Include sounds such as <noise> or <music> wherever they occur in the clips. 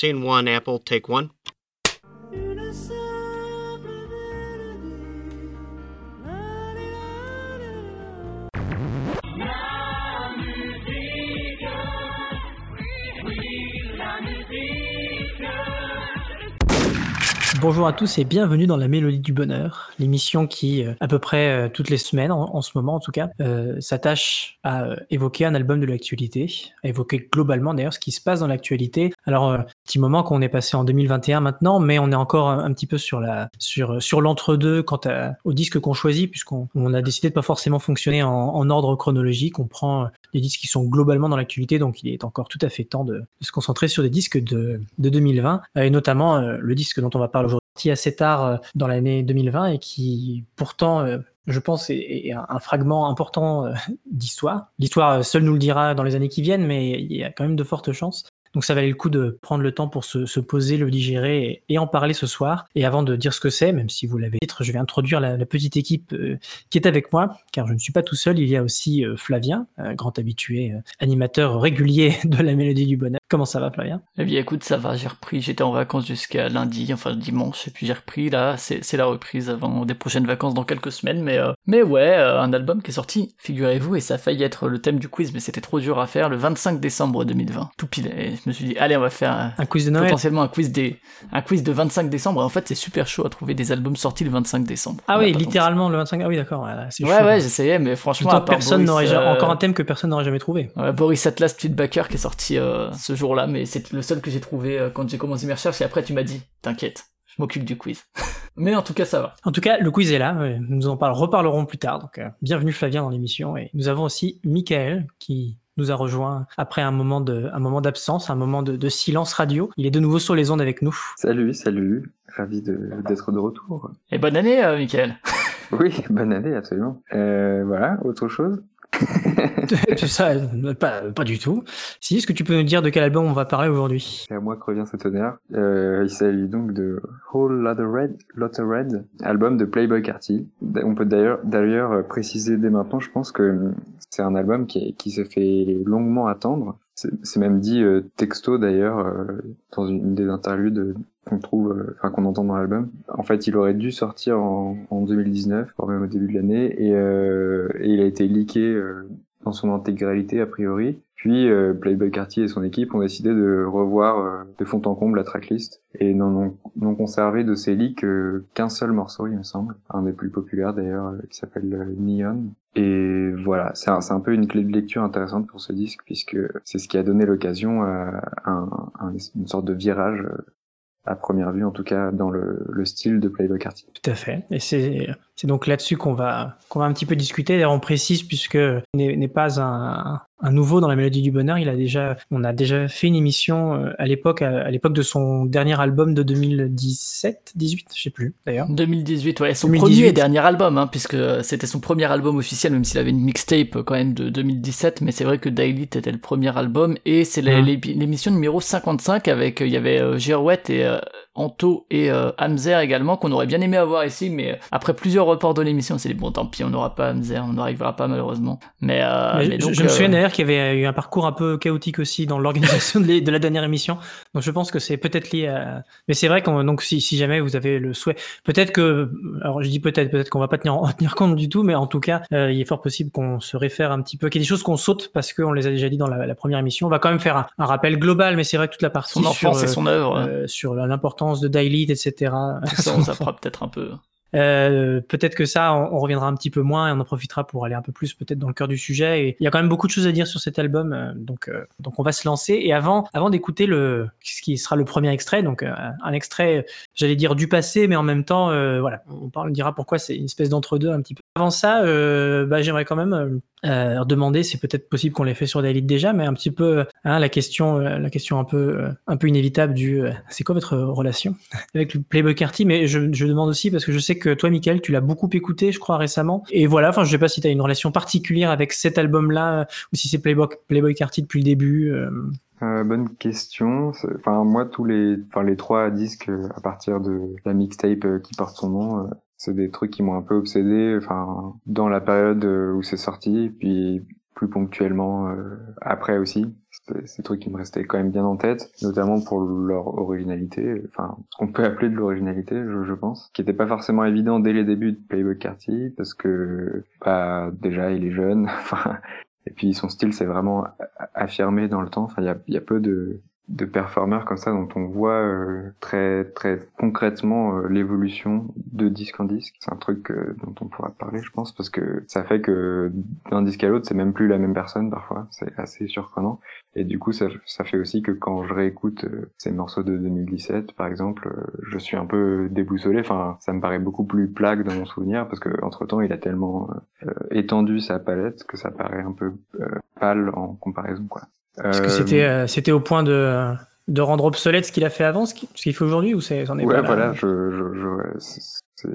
Scene one, Apple, take one. Bonjour à tous et bienvenue dans la Mélodie du Bonheur, l'émission qui, euh, à peu près euh, toutes les semaines, en, ce moment en tout cas, euh, s'attache à évoquer un album de l'actualité, à évoquer globalement d'ailleurs ce qui se passe dans l'actualité. Alors, petit moment qu'on est passé en 2021 maintenant, mais on est encore un, petit peu sur l'entre-deux quant à, au disque qu'on choisit, puisqu'on on a décidé de pas forcément fonctionner en, ordre chronologique. On prend des disques qui sont globalement dans l'actualité, donc il est encore tout à fait temps de, se concentrer sur des disques de, de 2020, et notamment le disque dont on va parler sorti assez tard euh, dans l'année 2020 et qui pourtant euh, je pense, est, un fragment important euh, d'histoire. L'histoire seule nous le dira dans les années qui viennent, mais il y a quand même de fortes chances. Donc ça valait le coup de prendre le temps pour se, poser, le digérer et, en parler ce soir. Et avant de dire ce que c'est, même si vous l'avez dit, je vais introduire la, petite équipe qui est avec moi, car je ne suis pas tout seul. Il y a aussi Flavien, grand habitué, animateur régulier <laughs> de la Mélodie du Bonheur. Comment ça va, Flavien? Eh bien, écoute, ça va. J'ai repris. J'étais en vacances jusqu'à lundi, enfin dimanche, et puis j'ai repris. Là, c'est la reprise avant des prochaines vacances dans quelques semaines. Mais, euh, mais ouais, euh, un album qui est sorti, figurez-vous, et ça a failli être le thème du quiz, mais c'était trop dur à faire le 25 décembre 2020. Tout pile. Et je me suis dit, allez, on va faire un quiz de Noël. Potentiellement un quiz des, un quiz de 25 décembre. Et en fait, c'est super chaud à trouver des albums sortis le 25 décembre. Ah oui, littéralement le 25. Ah oui, d'accord. Ouais, ouais, j'essayais, mais franchement, personne n'aurait euh, encore un thème que personne n'aurait jamais trouvé. Boris Atlas Tweetbacker qui est sorti ce jour-là, mais c'est le seul que j'ai trouvé euh, quand j'ai commencé mes recherches, et après tu m'as dit, t'inquiète, je m'occupe du quiz. <laughs> Mais en tout cas, ça va. En tout cas, le quiz est là. Nous en reparlerons plus tard. Donc, euh, bienvenue Flavien dans l'émission. Et nous avons aussi Michael qui nous a rejoint après un moment de, un moment d'absence, un moment de, silence radio. Il est de nouveau sur les ondes avec nous. Salut, salut. Ravi d'être de, retour. Et bonne année, euh, Michael. <laughs> oui, bonne année, absolument. voilà, autre chose? <laughs> ça, pas, du tout. Si, est-ce que tu peux nous dire de quel album on va parler aujourd'hui? C'est à moi que revient cet honneur. Euh, il s'agit donc de Whole Lotta Red, Lotta Red, album de Playboy Carty. On peut d'ailleurs d'ailleurs préciser dès maintenant, je pense que c'est un album qui, qui s'est fait longuement attendre. C'est même dit euh, texto d'ailleurs euh, dans une des interludes qu'on trouve, euh, enfin qu'on entend dans l'album. En fait, il aurait dû sortir en, en 2019, voire même au début de l'année, et, euh, et, il a été leaké euh, dans son intégralité a priori. Puis euh, Playboy Cartier et son équipe ont décidé de revoir de fond en comble la tracklist et n'ont conservé de ces leaks qu'un seul morceau, il me semble, un des plus populaires d'ailleurs, qui s'appelle Neon. Et voilà, c'est un, un, peu une clé de lecture intéressante pour ce disque puisque c'est ce qui a donné l'occasion à un, une sorte de virage à première vue en tout cas dans le, le style de Playboy Carty. Tout à fait. Et c'est donc là-dessus qu'on va, qu'on va un petit peu discuter. D'ailleurs, on précise, puisque n'est pas un, un, nouveau dans la mélodie du bonheur. Il a déjà, on a déjà fait une émission euh, à l'époque, à, l'époque de son dernier album de 2017, 18, je sais plus d'ailleurs. 2018, ouais, son premier et dernier album, hein, puisque c'était son premier album officiel, même s'il avait une mixtape quand même de 2017. Mais c'est vrai que Daily était le premier album et c'est mmh. l'émission numéro 55 avec, il y avait euh, Girouette et euh, Anto et euh, Hamzer également, qu'on aurait bien aimé avoir ici, mais euh, après plusieurs reports de l'émission, c'est dit bon, tant pis, on n'aura pas Hamzer, on n'arrivera pas malheureusement. Mais, euh, je, me souviens d'ailleurs qu'il y avait eu un parcours un peu chaotique aussi dans l'organisation de, la dernière émission, donc je pense que c'est peut-être lié à. Mais c'est vrai que donc si, si, jamais vous avez le souhait, peut-être que, alors je dis peut-être, peut-être qu'on va pas tenir, <laughs> tenir compte du tout, mais en tout cas, il est fort possible qu'on se réfère un petit peu, qu'il y ait des choses qu'on saute parce qu'on les a déjà dit dans la, première émission. On va quand même faire un, rappel global, mais c'est vrai que toute la partie son enfance et son œuvre, sur l'importance de daily, etc. Ça, on <laughs> fera peut-être un peu. Euh, peut-être que ça, on, reviendra un petit peu moins et on en profitera pour aller un peu plus peut-être dans le cœur du sujet. Et il y a quand même beaucoup de choses à dire sur cet album, euh, donc euh, donc on va se lancer. Et avant avant d'écouter le ce qui sera le premier extrait, donc un extrait, j'allais dire du passé, mais en même temps, voilà, on parle, on dira pourquoi c'est une espèce d'entre deux un petit peu. Avant ça, bah, j'aimerais quand même euh, demander, c'est peut-être possible qu'on l'ait fait sur Daily déjà, mais un petit peu hein, la question, euh, la question un peu, euh, un peu inévitable du, euh, c'est quoi votre relation avec le Playboy Carty Mais je, je, demande aussi parce que je sais que toi, Michael, tu l'as beaucoup écouté, je crois récemment. Et voilà, enfin, je sais pas si tu as une relation particulière avec cet album-là ou si c'est Playboy, Playboy Carty depuis le début. bonne question. Enfin, moi, tous les, enfin, les trois disques à partir de la mixtape qui porte son nom, c'est des trucs qui m'ont un peu obsédé enfin dans la période où c'est sorti puis plus ponctuellement après aussi c'est des trucs qui me restaient quand même bien en tête, notamment pour leur originalité, enfin ce qu'on peut appeler de l'originalité, je, je, pense, qui était pas forcément évident dès les débuts de Playboy Carty, parce que bah déjà il est jeune, <laughs> enfin et puis son style s'est vraiment affirmé dans le temps. Enfin il y a, y a peu de de performeurs comme ça dont on voit euh, très très concrètement euh, l'évolution de disque en disque. C'est un truc euh, dont on pourra parler, je pense, parce que ça fait que d'un disque à l'autre, c'est même plus la même personne parfois. C'est assez surprenant. Et du coup, ça, ça fait aussi que quand je réécoute ces morceaux de 2017, par exemple, je suis un peu déboussolé. Enfin, ça me paraît beaucoup plus plaque dans mon souvenir parce que entre temps, il a tellement étendu sa palette que ça paraît un peu pâle en comparaison, quoi. Est-ce que c'était euh, c'était au point de, de rendre obsolète ce qu'il a fait avant, ce qu'il fait aujourd'hui, ou c'est est Ouais, voilà, je, je, je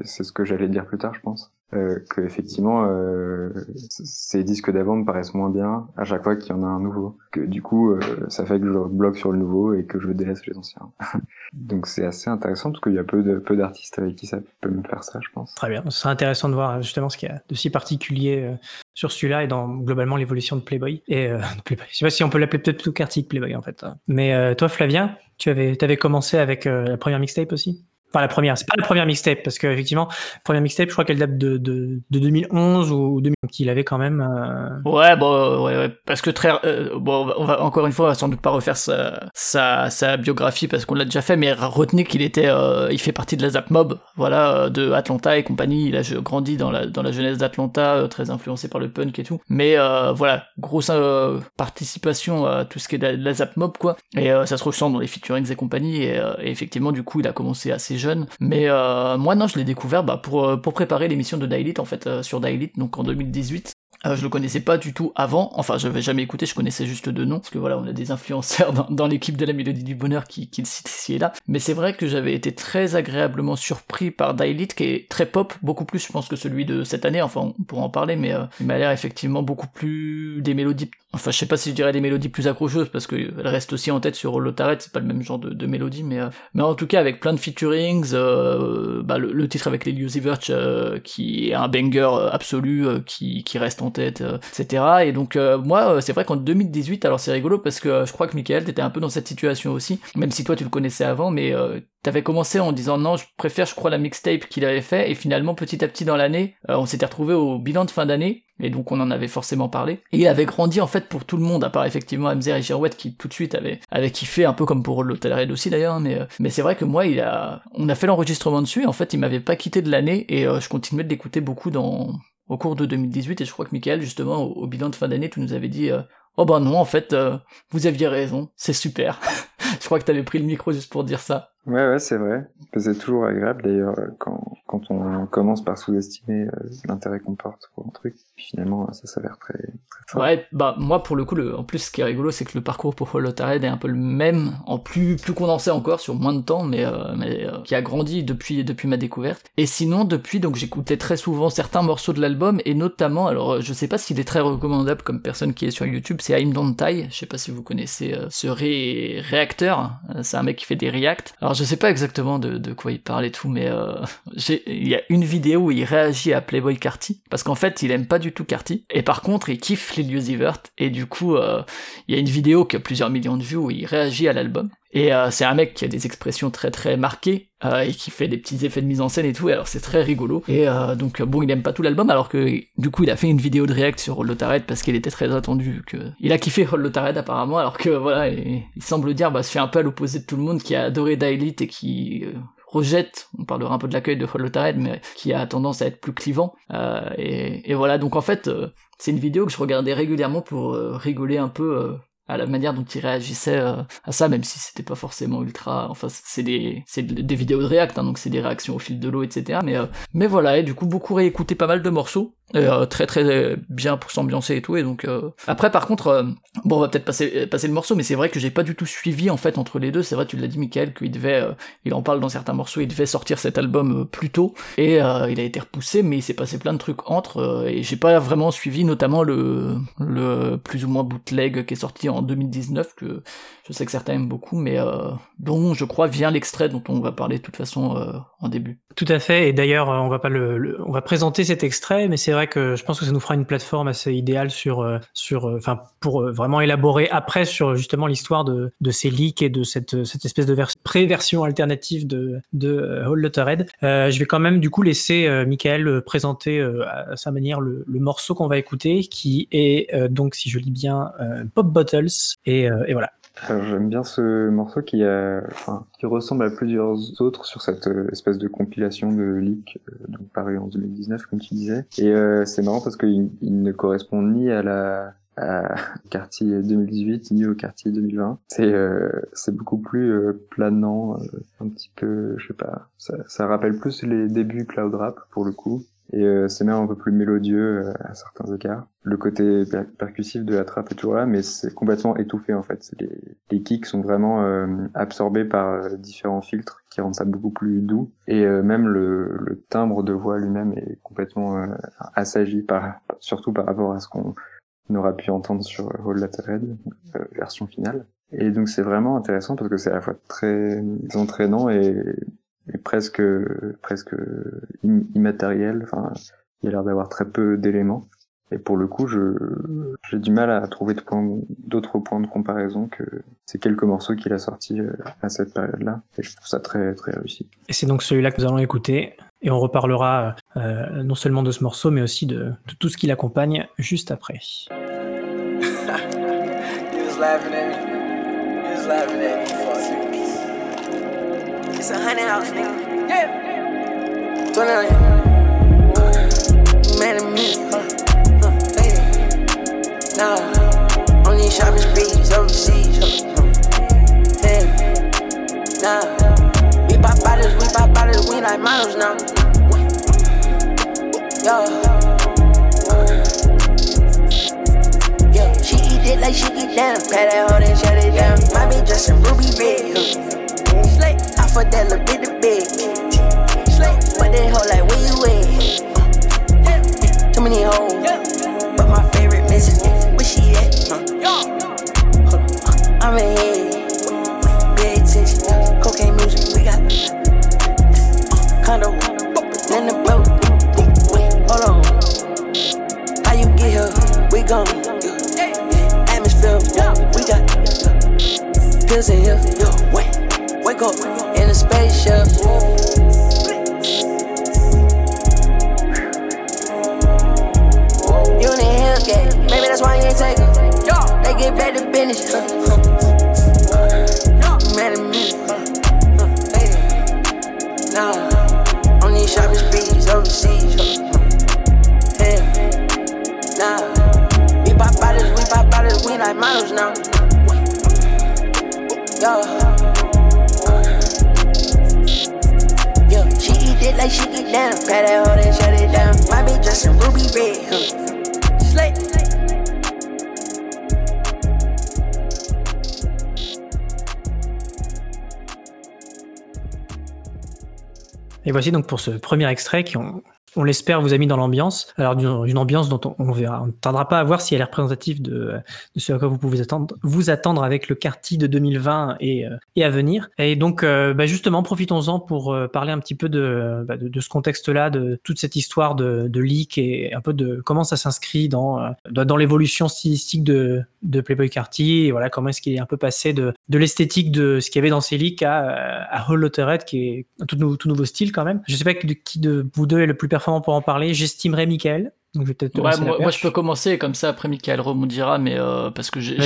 c'est ce que j'allais dire plus tard, je pense euh, que effectivement euh, ces disques d'avant me paraissent moins bien à chaque fois qu'il y en a un nouveau. Que du coup, euh, ça fait que je bloque sur le nouveau et que je délaisse les anciens. <laughs> Donc c'est assez intéressant parce qu'il y a peu peu d'artistes avec qui ça peut me faire ça, je pense. Très bien, ce serait intéressant de voir justement ce qu'il y a de si particulier euh, sur celui-là et dans globalement l'évolution de Playboy. Et euh, <laughs> Playboy. je sais pas si on peut l'appeler peut-être plutôt Kartik Playboy en fait. Mais toi, Flavien, tu avais, avais commencé avec la première mixtape aussi? Enfin, la première, c'est pas la première mixtape, parce qu'effectivement, la première mixtape, je crois qu'elle date de, de, de, 2011 ou 2000, qu'il avait quand même. Euh... Ouais, bon, ouais, ouais, parce que très, euh, bon, on va encore une fois, sans doute pas refaire sa, sa, sa biographie parce qu'on l'a déjà fait, mais retenez qu'il était, euh, il fait partie de la Zap Mob, voilà, de Atlanta et compagnie. Il a grandi dans la, dans la jeunesse d'Atlanta, très influencé par le punk et tout. Mais voilà, grosse participation à tout ce qui est de la, Zap Mob, quoi. Et ça se ressent dans les featurings et compagnie. Et, et, effectivement, du coup, il a commencé assez jeune mais euh, moi, non, je l'ai découvert bah, pour, euh, pour préparer l'émission de Dailit, en fait, euh, sur Dailit, donc en 2018. Euh, je le connaissais pas du tout avant, enfin je n'avais jamais écouté, je connaissais juste deux noms, parce que voilà, on a des influenceurs dans, dans l'équipe de la Mélodie du Bonheur qui, qui le citent ici et là. Mais c'est vrai que j'avais été très agréablement surpris par Dailit, qui est très pop, beaucoup plus je pense que celui de cette année, enfin on pourra en parler, mais il m'a l'air effectivement beaucoup plus des mélodies Enfin, je sais pas si je dirais des mélodies plus accrocheuses parce qu'elles restent aussi en tête sur Lotaret, c'est pas le même genre de, de mélodie, mais euh, mais en tout cas avec plein de featurings, euh, bah, le, titre avec les Lucy Virch euh, qui est un banger absolu, qui, qui reste en tête, etc. Et donc moi, c'est vrai qu'en 2018, alors c'est rigolo parce que je crois que Michael t'étais un peu dans cette situation aussi, même si toi tu le connaissais avant, mais T'avais commencé en disant non, je préfère, je crois, la mixtape qu'il avait fait, et finalement, petit à petit dans l'année, on s'était retrouvé au bilan de fin d'année, et donc on en avait forcément parlé. Et il avait grandi en fait pour tout le monde, à part effectivement Amzer et Girouette qui tout de suite avait, avait kiffé, un peu comme pour l'Hotel Red aussi d'ailleurs, mais, euh, c'est vrai que moi, il a, on a fait l'enregistrement dessus, et en fait il m'avait pas quitté de l'année, et euh, je continuais de l'écouter beaucoup dans, au cours de 2018, et je crois que Michael, justement, au, bilan de fin d'année, tu nous avais dit, euh, oh ben non, en fait, vous aviez raison, c'est super. <laughs> je crois que t'avais pris le micro juste pour dire ça. Ouais, ouais, c'est vrai. C'est toujours agréable d'ailleurs quand, quand on commence par sous-estimer euh, l'intérêt qu'on porte pour un truc. Finalement, ça s'avère très, très fort. Ouais, bah moi pour le coup, le, en plus ce qui est rigolo, c'est que le parcours pour Holotared est un peu le même, en plus plus condensé encore sur moins de temps, mais, euh, mais euh, qui a grandi depuis depuis ma découverte. Et sinon depuis, donc j'écoutais très souvent certains morceaux de l'album et notamment, alors je sais pas s'il est très recommandable comme personne qui est sur YouTube, c'est I'm Don't Je sais pas si vous connaissez ce ré réacteur. C'est un mec qui fait des reacts. Je sais pas exactement de, quoi il parle et tout, mais euh, <laughs> il y a une vidéo où il réagit à Playboy Carty, parce qu'en fait il aime pas du tout Carty, et par contre il kiffe les Vert, et du coup euh, il y a une vidéo qui a plusieurs millions de vues où il réagit à l'album, et euh, c'est un mec qui a des expressions très très marquées euh, et qui fait des petits effets de mise en scène et tout. alors c'est très rigolo. Et euh, donc bon, il aime pas tout l'album alors que du coup il a fait une vidéo de react sur Lotared parce qu'il était très attendu. Que il a kiffé Lotared apparemment alors que voilà, il, semble dire bah c'est un peu à l'opposé de tout le monde qui a adoré Dailit et qui rejette, on parlera un peu de l'accueil de Lotared, mais qui a tendance à être plus clivant. et, et, voilà, donc en fait, c'est une vidéo que je regardais régulièrement pour rigoler un peu à la manière dont il réagissait euh, à ça, même si c'était pas forcément ultra. Enfin, c'est des, c'est des vidéos de React, hein, donc c'est des réactions au fil de l'eau, etc. Mais, euh, mais voilà, et du coup, beaucoup réécouté pas mal de morceaux. Euh, très très bien pour s'ambiancer et tout et donc après par contre bon on va peut-être passer passer le morceau mais c'est vrai que j'ai pas du tout suivi en fait entre les deux c'est vrai tu l'as dit Michael qu'il devait il en parle dans certains morceaux il devait sortir cet album plus tôt et il a été repoussé mais il s'est passé plein de trucs entre et j'ai pas vraiment suivi notamment le le plus ou moins bootleg qui est sorti en 2019 que je sais que certains aiment beaucoup mais dont je crois vient l'extrait dont on va parler de toute façon en début. Tout à fait. Et d'ailleurs on va pas le, on va présenter cet extrait mais c'est vrai que je pense que ça nous fera une plateforme assez idéale sur, sur, enfin, pour vraiment élaborer après sur justement l'histoire de, de ces leaks et de cette, cette espèce de pré-version alternative de, de Whole je vais quand même du coup laisser Michael présenter à sa manière le, morceau qu'on va écouter, qui est donc, si je lis bien, Pop Bottles. Et, voilà. J'aime bien ce morceau qui, ressemble à plusieurs autres sur cette euh, espèce de compilation de leaks, euh, donc paru en 2019 comme tu disais. Et euh, c'est marrant parce qu'il il ne correspond ni à la <laughs> quartier 2018 ni au quartier 2020. C'est c'est beaucoup plus planant, un petit peu, je sais pas. Ça, ça rappelle plus les débuts cloud rap pour le coup. Et euh, c'est même un peu plus mélodieux euh, à certains écarts. Le côté percussif de la trappe est toujours là, mais c'est complètement étouffé en fait. Les, kicks sont vraiment euh, absorbés par différents filtres qui rendent ça beaucoup plus doux. Et même le, le, timbre de voix lui-même est complètement assagi, par, surtout par rapport à ce qu'on aura pu entendre sur Hold That Red, version finale. Et donc c'est vraiment intéressant parce que c'est à la fois très entraînant et presque presque immatériel. Enfin, il a l'air d'avoir très peu d'éléments. Et pour le coup, je j'ai du mal à trouver d'autres points de comparaison que ces quelques morceaux qu'il a sortis euh, à cette période-là. Et je trouve ça très très réussi. Et c'est donc celui-là que nous allons écouter. Et on reparlera euh, non seulement de ce morceau, mais aussi de, de tout ce qui l'accompagne juste après. <laughs> It's a hundred house, nigga. Yeah. Twenty Mad at me, huh? huh. Hey. Nah. On these shopping sprees overseas, huh? Hey. Nah. We pop bottles, we pop bottles, we like models now. Yo. Yeah, she eat it like she eat down. Pat that hoe, then shut it down. My bitch dressed in ruby red. Huh? Fuck that little bit of big. But that hoe like where you at? Too many hoes, but my favorite missus, where she at? I'm in here, big attention, cocaine music, we got condo, then the boat. Hold on, how you get here? We gone. Atmosphere, we got pills in here. Wake up in a spaceship. You in the Hellcat, maybe that's why you ain't taking. They get back to business. <laughs> Mad me. Nah, on these shopping nah. We pop bottles, we pop bottles, we like models now. Yo. Like she get down. Grab that hoe and shut it down. My bitch just a ruby red. Huh? Slay. Et voici donc pour ce premier extrait qui ont on l'espère, vous a mis dans l'ambiance. Alors, d'une ambiance dont on, verra. On ne tardera pas à voir si elle est représentative de, ce à quoi vous pouvez attendre, vous attendre avec le quartier de 2020 et, euh, et à venir. Et donc, euh, bah, justement, profitons-en pour euh, parler un petit peu bah, de, ce contexte-là, de toute cette histoire de, de, leak et un peu de comment ça s'inscrit dans, dans l'évolution stylistique de, de Playboy Carty. Voilà, comment est-ce qu'il est un peu passé de, de l'esthétique de ce qu'il y avait dans ses leaks à, à Hall qui est un tout, nouveau, tout nouveau style quand même. Je ne sais pas qui de vous deux est le plus performant pour en parler. J'estimerais Michael. Donc je vais peut-être moi, je peux commencer comme ça après Michael rebondira mais euh, parce que j'ai,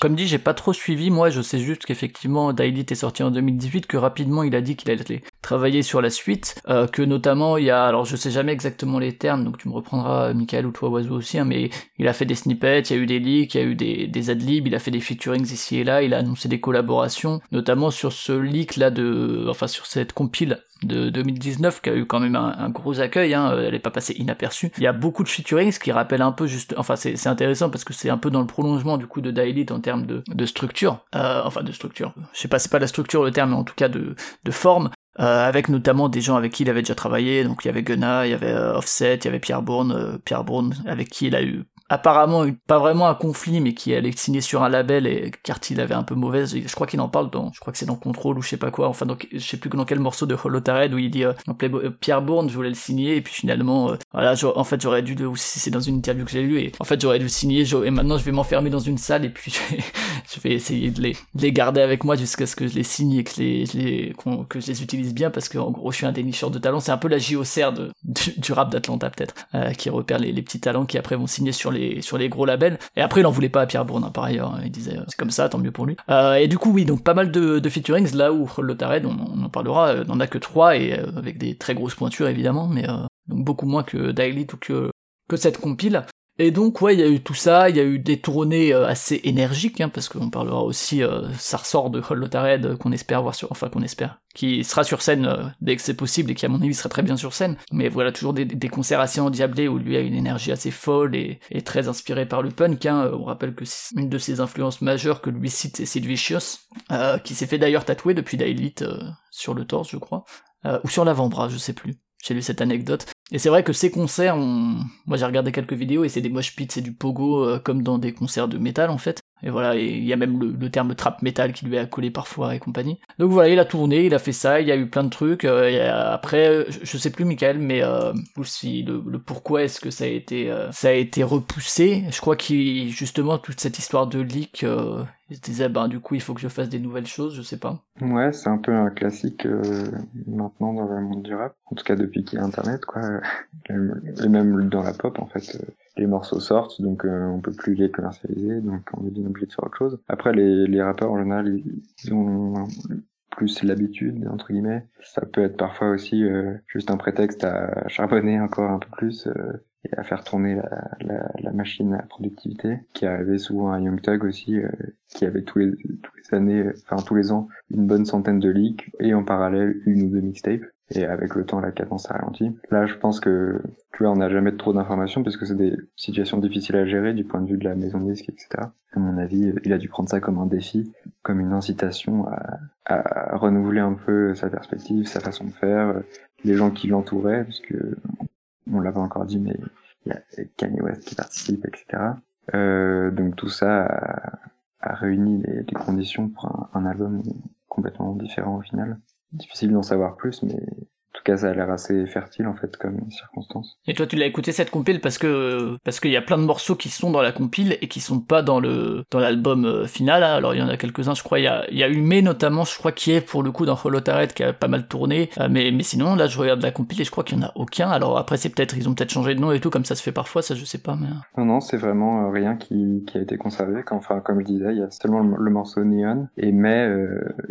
comme dit j'ai pas trop suivi moi je sais juste qu'effectivement Daily est sorti en 2018 que rapidement il a dit qu'il allait travailler sur la suite euh, que notamment il y a alors je sais jamais exactement les termes donc tu me reprendras Michael ou toi Oiseau aussi hein, mais il a fait des snippets il y a eu des leaks il y a eu des, des adlibs il a fait des featurings ici et là il a annoncé des collaborations notamment sur ce leak là de enfin sur cette compile de 2019 qui a eu quand même un, gros accueil, hein, elle est pas passée inaperçue. Il y a beaucoup de featuring, ce qui rappelle un peu juste, enfin c'est intéressant parce que c'est un peu dans le prolongement du coup de Dailit en termes de, de structure, euh, enfin de structure. Je sais pas, c'est pas la structure le terme, mais en tout cas de, de forme. Euh, avec notamment des gens avec qui il avait déjà travaillé, donc il y avait Gunna, il y avait euh, Offset, il y avait Pierre Bourne, Pierre Bourne avec qui il a eu apparemment pas vraiment un conflit, mais qui allait signer sur un label et il avait un peu mauvaise. Je crois qu'il en parle dans, je crois que c'est dans Control ou je sais pas quoi. Enfin, donc je sais plus dans quel morceau de Hollow où il dit euh, euh, Pierre Bourne, je voulais le signer et puis finalement, euh, voilà, en fait j'aurais dû, ou si c'est dans une interview que j'ai lu et en fait j'aurais dû le signer et maintenant je vais m'enfermer dans une salle et puis <laughs> je vais, essayer de les, les garder avec moi jusqu'à ce que je les signe et que je les, que je les utilise bien parce que en gros je suis un dénicheur de talents. C'est un peu la JOCR de, du, rap d'Atlanta peut-être, qui repère les, les petits talents qui après vont signer sur les sur les gros labels. Et après, il en voulait pas à Pierre Bourne, hein, par ailleurs. Il disait, c'est comme ça, tant mieux pour lui. Euh, et du coup, oui, donc pas mal de, de featurings, là où Lotared, on, on en parlera, euh, n'en a que trois, et euh, avec des très grosses pointures, évidemment, mais donc beaucoup moins que Daily ou que, que cette compile. Et donc ouais, il y a eu tout ça, il y a eu des tournées euh, assez énergiques, hein, parce qu'on parlera aussi, euh, ça ressort de Hollotared euh, qu'on espère voir sur, enfin qu'on espère, qui sera sur scène dès que c'est possible et qui à mon avis sera très bien sur scène. Mais voilà, toujours des, des concerts assez endiablés où lui a une énergie assez folle et, et très inspirée par le punk. Hein. On rappelle que une de ses influences majeures que lui cite c'est Sid Vicious, qui s'est fait d'ailleurs tatouer depuis Daylit sur le torse, je crois, ou sur l'avant-bras, je sais plus. J'ai lu cette anecdote. Et c'est vrai que ces concerts, moi j'ai regardé quelques vidéos et c'est des mosh pits, c'est du pogo euh, comme dans des concerts de métal en fait. Et voilà, il y a même le, terme trap metal qui lui a collé parfois et compagnie. Donc voilà, il a tourné, il a fait ça, il y a eu plein de trucs. Euh, après, je, sais plus Michael, mais euh, aussi le, pourquoi est-ce que ça a été euh, ça a été repoussé. Je crois qu'il justement toute cette histoire de leak, il se disait ben du coup il faut que je fasse des nouvelles choses, je sais pas. Ouais, c'est un peu un classique maintenant dans le monde du rap, en tout cas depuis qu'il y a Internet quoi, <laughs> et même dans la pop en fait les morceaux sortent, donc euh, on peut plus les commercialiser, donc on est bien obligé de faire autre chose. Après, les, les rappeurs en général, ils, ont plus l'habitude entre guillemets. Ça peut être parfois aussi euh, juste un prétexte à <laughs> charbonner encore un peu plus euh, à faire tourner la, la, la, machine à productivité, qui arrivait souvent à Young Thug aussi, qui avait tous les, tous les années, enfin tous les ans, une bonne centaine de leaks et en parallèle une ou deux mixtapes et avec le temps la cadence a ralenti. Là je pense que tu vois on n'a jamais trop d'informations parce que c'est des situations difficiles à gérer du point de vue de la maison de disque etc. À mon avis il a dû prendre ça comme un défi, comme une incitation à, à renouveler un peu sa perspective, sa façon de faire, les gens qui l'entouraient parce que on l'a pas encore dit mais il y a Kanye West qui participe etc. Euh, donc tout ça a, réuni les, conditions pour un album complètement différent au final. Difficile d'en savoir plus, mais en tout cas, ça a l'air assez fertile en fait comme circonstance. Et toi, tu l'as écouté cette compile parce que parce qu'il y a plein de morceaux qui sont dans la compile et qui sont pas dans le dans l'album euh, final. Hein. Alors il y en a quelques uns, je crois. Il y a il y a notamment, je crois, qui est pour le coup dans Hollow qui a pas mal tourné. Euh, mais mais sinon, là, je regarde la compile et je crois qu'il y en a aucun. Alors après, c'est peut-être ils ont peut-être changé de nom et tout comme ça se fait parfois. Ça, je sais pas. Mais non, non, c'est vraiment euh, rien qui qui a été conservé. Enfin, comme je disais, il y a seulement le, morceau Neon et mais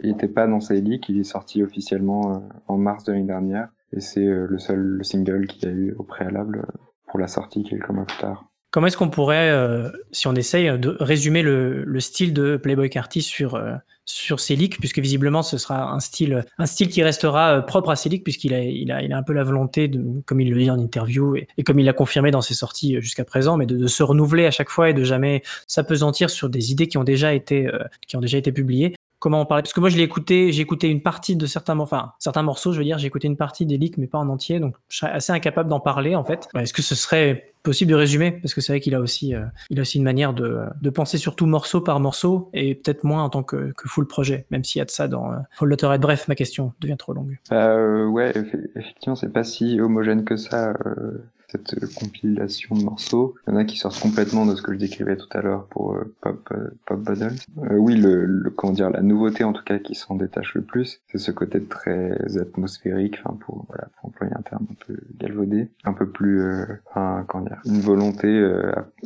il était pas dans ses leaks. Il est sorti officiellement en mars de l'année dernière et c'est euh, le seul single qu'il y a eu au préalable euh, pour la sortie quelques mois plus tard. Comment est-ce qu'on pourrait, euh, si on essaye, de résumer le, le style de Playboy Carty sur, sur ces leaks, puisque visiblement ce sera un style, un style qui restera propre à leaks, puisqu'il a, il a, il a un peu la volonté, de, comme il le dit en interview, et, et comme il l'a confirmé dans ses sorties jusqu'à présent, mais de, de, se renouveler à chaque fois et de jamais s'apesantir sur des idées qui ont déjà été, qui ont déjà été publiées comment on parlait parce que moi je l'ai écouté j'ai écouté une partie de certains enfin certains morceaux je veux dire. J'ai écouté une partie des leaks mais pas en entier. Donc je serais assez incapable d'en parler en fait. Est-ce que ce serait possible de résumer? Parce que c'est vrai qu'il a aussi euh, il a aussi une manière de, de penser surtout morceau par morceau et peut-être moins en tant que, que full projet même s'il y a de ça dans euh, bref ma question devient trop longue. Euh, ouais effectivement c'est pas si homogène que ça euh, cette compilation de morceaux. Il y en a qui sortent complètement de ce que je décrivais tout à l'heure pour euh, Pop euh, Pop. Euh, oui, le, le, comment dire, la nouveauté en tout cas qui s'en détache le plus, c'est ce côté très atmosphérique, enfin pour voilà, pour employer un terme un peu galvaudé, un peu plus, enfin comment dire, une volonté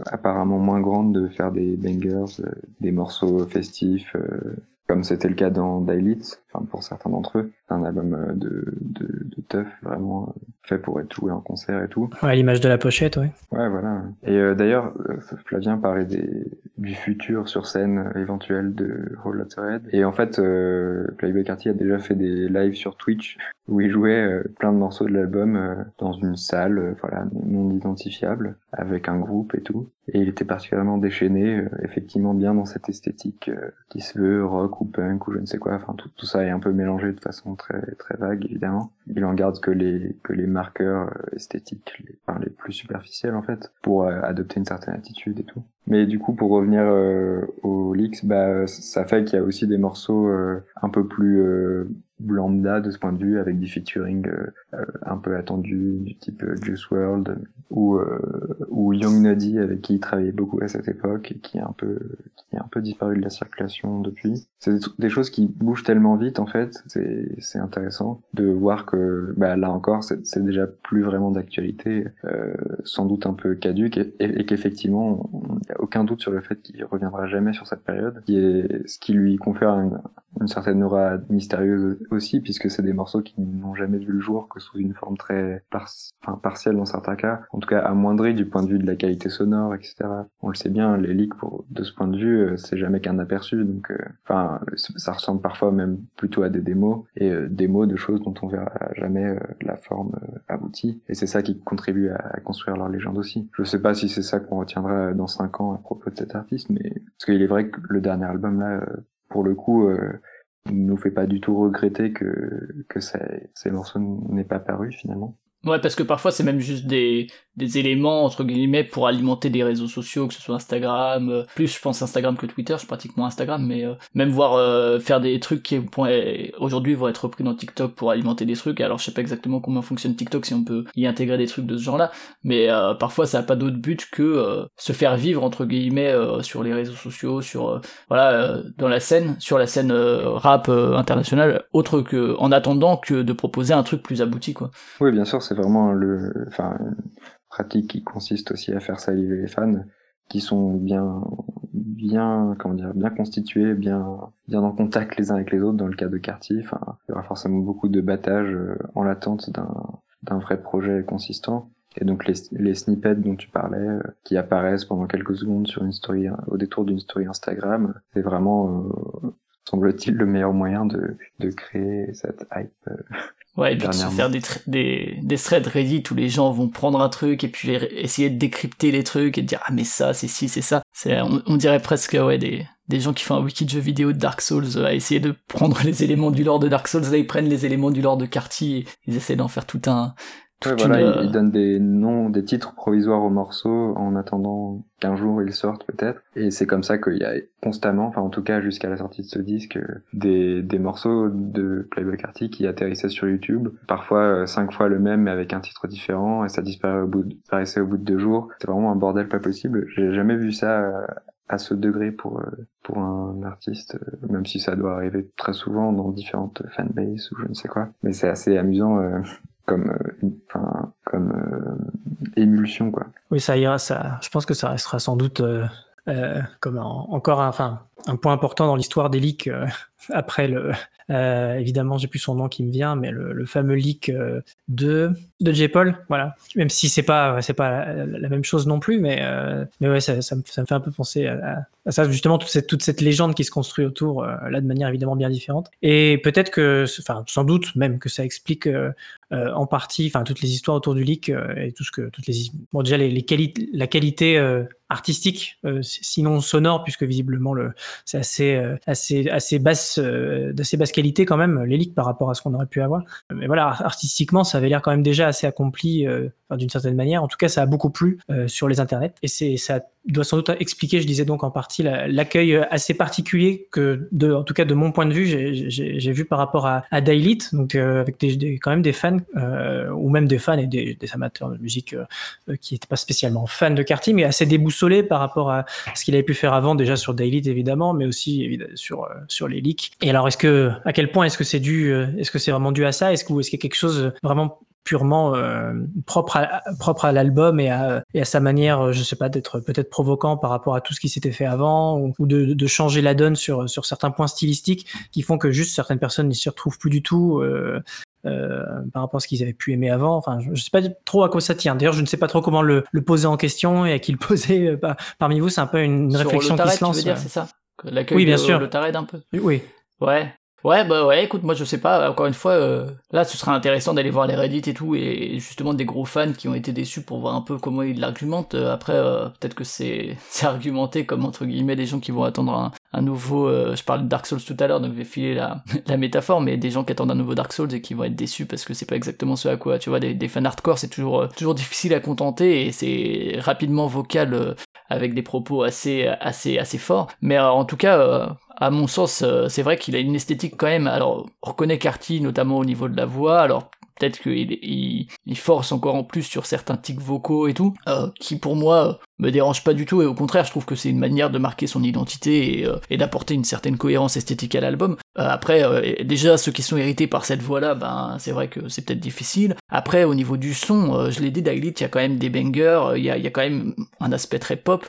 apparemment moins grande de faire des bangers, des morceaux festifs comme c'était le cas dans Daylit, enfin pour certains d'entre eux, un album euh, de, de, de teuf vraiment euh, fait pour être joué en concert et tout. Ouais, l'image de la pochette, ouais. Ouais, voilà. Et euh, d'ailleurs, Flavien parlait des, du futur sur scène éventuel de Whole Lotta Red. Et en fait, euh, Playboy Carty a déjà fait des lives sur Twitch où il jouait euh, plein de morceaux de l'album euh, dans une salle, voilà, non identifiable, avec un groupe et tout. Et il était particulièrement déchaîné, effectivement bien dans cette esthétique qui se veut rock ou punk ou je ne sais quoi. Enfin, tout, tout ça est un peu mélangé de façon très très vague évidemment. Il en garde que les que les marqueurs esthétiques, les, les plus superficiels en fait, pour adopter une certaine attitude et tout. Mais du coup, pour revenir au leaks, bah ça fait qu'il y a aussi des morceaux un peu plus lambda de ce point de vue avec des featuring euh, euh, un peu attendus du type euh, Juice World ou ou Young Nuddy avec qui il travaillait beaucoup à cette époque et qui est un peu qui est un peu disparu de la circulation depuis. C'est des, choses qui bougent tellement vite en fait, c'est c'est intéressant de voir que bah, là encore c'est déjà plus vraiment d'actualité, sans doute un peu caduque et, et, qu'effectivement il n'y a aucun doute sur le fait qu'il reviendra jamais sur cette période, qui est ce qui lui confère un, une certaine aura mystérieuse aussi, puisque c'est des morceaux qui n'ont jamais vu le jour que sous une forme très enfin, partielle dans certains cas, en tout cas amoindrie du point de vue de la qualité sonore, etc. On le sait bien, les leaks, pour, de ce point de vue, euh, c'est jamais qu'un aperçu, donc euh, enfin ça ressemble parfois même plutôt à des démos, et euh, démos de choses dont on verra jamais la forme aboutie, et c'est ça qui contribue à, construire leur légende aussi. Je sais pas si c'est ça qu'on retiendra dans cinq ans à propos de cet artiste, mais parce qu'il est vrai que le dernier album là pour le coup, euh, nous fait pas du tout regretter que, que ces morceaux n'aient pas paru finalement. Ouais, parce que parfois c'est même juste des, des éléments entre guillemets pour alimenter des réseaux sociaux, que ce soit Instagram, euh, plus je pense Instagram que Twitter, je pratique moins Instagram, mais euh, même voir euh, faire des trucs qui aujourd'hui vont être repris dans TikTok pour alimenter des trucs. Alors je sais pas exactement comment fonctionne TikTok si on peut y intégrer des trucs de ce genre-là, mais parfois ça a pas d'autre but que se faire vivre entre guillemets sur les réseaux sociaux, sur voilà dans la scène, sur la scène rap internationale, autre que en attendant que de proposer un truc plus abouti quoi. Oui, bien sûr c'est vraiment le, enfin, une pratique qui consiste aussi à faire saliver les fans, qui sont bien, bien, comment dire, bien constitués, bien, bien en contact les uns avec les autres dans le cas de. Enfin, il y aura forcément beaucoup de battage euh, en l'attente d'un, d'un vrai projet consistant. Et donc les, les snippets dont tu parlais, euh, qui apparaissent pendant quelques secondes sur une story, au détour d'une story Instagram, c'est vraiment, euh, semble-t-il, le meilleur moyen de, de créer cette hype Ouais, et puis de se faire des, des, des threads Reddit où les gens vont prendre un truc et puis essayer de décrypter les trucs et de dire ah mais ça c'est ci c'est ça. C'est on, dirait presque ouais des des gens qui font un wiki de jeux vidéo de Dark Souls euh, à essayer de prendre <laughs> les éléments du lore de Dark Souls là ils prennent les éléments du lore de Carty et ils essaient d'en faire tout un Ouais, voilà, euh, ils, donnent des noms, des titres provisoires aux morceaux en attendant qu'un jour ils sortent peut-être. Et c'est comme ça qu'il y a constamment, enfin en tout cas jusqu'à la sortie de ce disque, des, des morceaux de Playboy Carty qui atterrissaient sur YouTube, parfois euh, cinq fois le même mais avec un titre différent et ça disparaissait au bout de, disparaissait au bout de deux jours. C'est vraiment un bordel pas possible. J'ai jamais vu ça euh, à ce degré pour pour un artiste, même si ça doit arriver très souvent dans différentes fanbases ou je ne sais quoi. Mais c'est assez amusant comme euh, enfin comme euh, émulsion quoi. Oui, ça ira. Ça, je pense que ça restera sans doute euh, comme encore un, enfin un point important dans l'histoire des leaks <laughs> après le euh, évidemment, j'ai plus son nom qui me vient, mais le, fameux leak euh, de de J. Paul, voilà. Même si c'est pas c'est pas la, même chose non plus, mais euh, mais ouais, ça, me, ça, me, fait un peu penser à, ça justement toute cette toute cette légende qui se construit autour là de manière évidemment bien différente. Et peut-être que, enfin sans doute même que ça explique en partie, enfin toutes les histoires autour du leak et tout ce que toutes les bon déjà les, la qualité artistique, sinon sonore, puisque visiblement le c'est assez assez assez basse d'assez basse qualité quand même, l'élite par rapport à ce qu'on aurait pu avoir. Mais voilà, artistiquement, ça avait l'air quand même déjà assez accompli euh, d'une certaine manière. En tout cas, ça a beaucoup plu euh, sur les internets et c'est ça doit sans doute expliquer, je disais donc en partie, l'accueil assez particulier que, de, en tout cas de mon point de vue, j'ai vu par rapport à, à Daylit, donc euh, avec des, quand même des fans ou même des fans et des, amateurs de musique qui n'étaient pas spécialement fans de Carty, mais assez déboussolés par rapport à ce qu'il avait pu faire avant, déjà sur Daylit évidemment, mais aussi sur sur les leaks. Et alors, est-ce que à quel point est-ce que c'est dû, est-ce que c'est vraiment dû à ça, est-ce est-ce qu'il y a quelque chose vraiment purement euh, propre à, propre à l'album et à, et à sa manière, je sais pas, d'être peut-être provocant par rapport à tout ce qui s'était fait avant ou, de, de, changer la donne sur, sur certains points stylistiques qui font que juste certaines personnes n'y s'y retrouvent plus du tout. Euh, par rapport à ce qu'ils avaient pu aimer avant. Enfin, je, ne sais pas trop à quoi ça tient. D'ailleurs, je ne sais pas trop comment le, poser en question et à qui le <laughs> poser. parmi vous, c'est un peu une, réflexion qui se lance. Tu veux dire, c'est ça? Oui, bien sûr. Le tarède un peu? Oui. Ouais. Ouais, bah ouais, écoute, moi je sais pas, encore une fois, euh, là ce serait intéressant d'aller voir les Reddit et tout, et justement des gros fans qui ont été déçus pour voir un peu comment ils l'argumentent. Euh, après, euh, peut-être que c'est <laughs> argumenté comme entre guillemets des gens qui vont attendre un, nouveau. je parlais de Dark Souls tout à l'heure, donc je vais filer la, <laughs> la métaphore, mais des gens qui attendent un nouveau Dark Souls et qui vont être déçus parce que c'est pas exactement ce à quoi, tu vois, des, des fans hardcore, c'est toujours, toujours difficile à contenter et c'est rapidement vocal avec des propos assez, assez, assez forts. Mais en tout cas, à mon sens, euh, c'est vrai qu'il a une esthétique quand même. Alors, on reconnaît Carty notamment au niveau de la voix. Alors, peut-être qu'il il, force encore en plus sur certains tics vocaux et tout, euh, qui pour moi me dérange pas du tout et au contraire je trouve que c'est une manière de marquer son identité et, euh, d'apporter une certaine cohérence esthétique à l'album. après déjà ceux qui sont hérités par cette voix là, ben c'est vrai que c'est peut-être difficile. Après au niveau du son, je l'ai dit Daily, il y a quand même des bangers, il y a quand même un aspect très pop.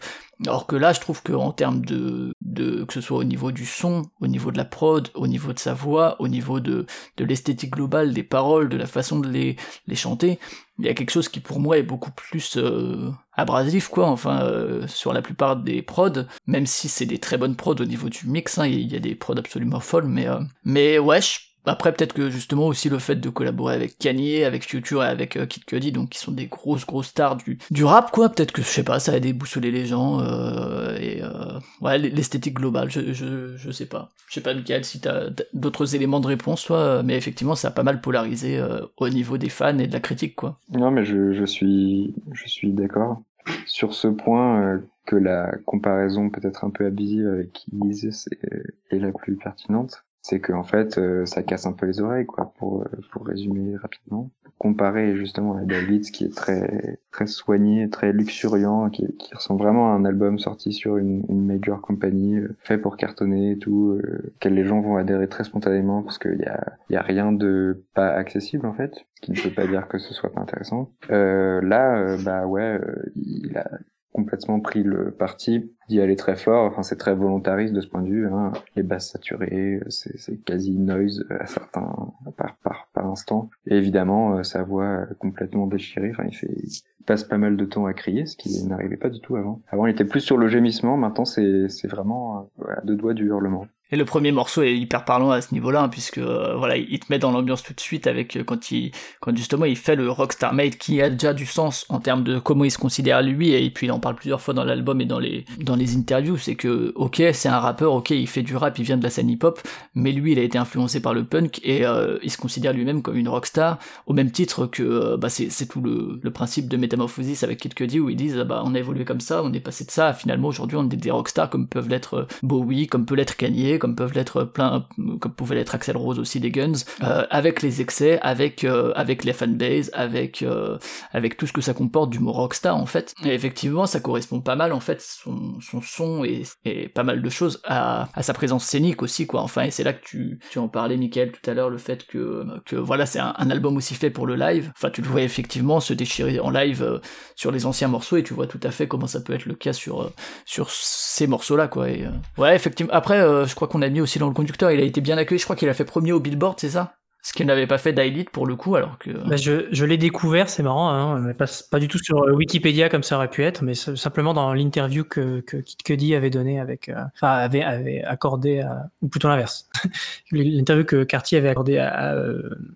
Alors que là, je trouve qu'en termes de, de, que ce soit au niveau du son, au niveau de la prod, au niveau de sa voix, au niveau de, de l'esthétique globale des paroles, de la façon de les, les chanter, il y a quelque chose qui pour moi est beaucoup plus euh, abrasif, quoi, enfin, euh, sur la plupart des prods, même si c'est des très bonnes prods au niveau du mix, hein, il y a des prods absolument folles, mais, euh, mais ouais, après, peut-être que justement aussi le fait de collaborer avec Kanye, avec Future et avec euh, Kid Cudi, donc qui sont des grosses grosses stars du, du rap, quoi. Peut-être que je sais pas, ça a déboussolé les gens euh, et euh, ouais l'esthétique globale. Je, je je sais pas. Je sais pas Michael si t'as d'autres éléments de réponse, toi, mais effectivement ça a pas mal polarisé au niveau des fans et de la critique, quoi. Non, mais je je suis je suis d'accord sur ce point que la comparaison peut-être un peu abusive avec Yeezy est la plus pertinente c'est que en fait euh, ça casse un peu les oreilles quoi pour euh, pour résumer rapidement. Comparé justement à David qui est très très soigné très luxuriant qui, qui ressemble vraiment à un album sorti sur une, une major compagnie euh, fait pour cartonner et tout auquel les gens vont adhérer très spontanément parce qu'il y a y a rien de pas accessible en fait ce qui ne veut pas dire que ce soit pas intéressant. Là bah ouais il a complètement pris le parti d'y aller très fort. Enfin, c'est très volontariste de ce point de vue. Hein. Les basses saturées, c'est quasi noise à certains par par par instant. Et évidemment, euh, sa voix complètement déchirée. Enfin, il fait il passe pas mal de temps à crier, ce qui n'arrivait pas du tout avant. Avant, il était plus sur le gémissement. Maintenant, c'est c'est vraiment euh, à deux doigts du hurlement. Et le premier morceau est hyper parlant à ce niveau-là, hein, puisque euh, voilà, il te met dans l'ambiance tout de suite avec euh, quand il, quand justement il fait le rockstar mate qui a déjà du sens en termes de comment il se considère lui, et puis il en parle plusieurs fois dans l'album et dans les dans les interviews, c'est que ok, c'est un rappeur, ok, il fait du rap, il vient de la scène hip-hop, mais lui il a été influencé par le punk et euh, il se considère lui-même comme une rockstar, au même titre que bah c'est c'est tout le, le principe de Metamorphosis avec Kid Cudi où ils disent ah bah on a évolué comme ça, on est passé de ça, finalement aujourd'hui on est des rockstars comme peuvent l'être Bowie, comme peut l'être Kanye comme peuvent l'être plein, comme pouvait l'être Axel Rose aussi des Guns, euh, avec les excès, avec euh, avec les fanbase, avec euh, avec tout ce que ça comporte du mot rockstar en fait. Et effectivement, ça correspond pas mal en fait son, son son et, et pas mal de choses à, à sa présence scénique aussi quoi. Enfin, et c'est là que tu tu en parlais, Michael, tout à l'heure, le fait que que voilà, c'est un, album aussi fait pour le live. Enfin, tu le vois effectivement se déchirer en live sur les anciens morceaux et tu vois tout à fait comment ça peut être le cas sur sur ces morceaux là quoi. Et, ouais, effectivement. Après, je crois qu'on a mis aussi dans le conducteur, il a été bien accueilli, je crois qu'il a fait premier au Billboard, c'est ça? Ce qu'il n'avait pas fait d'Elite pour le coup, alors que. Bah je, je l'ai découvert, c'est marrant, hein, pas, pas, du tout sur euh, Wikipédia comme ça aurait pu être, mais simplement dans l'interview que, que Kid Cudi avait donné avec, euh, enfin avait, avait accordé, à, ou plutôt l'inverse, <laughs> l'interview que Cartier avait accordé à,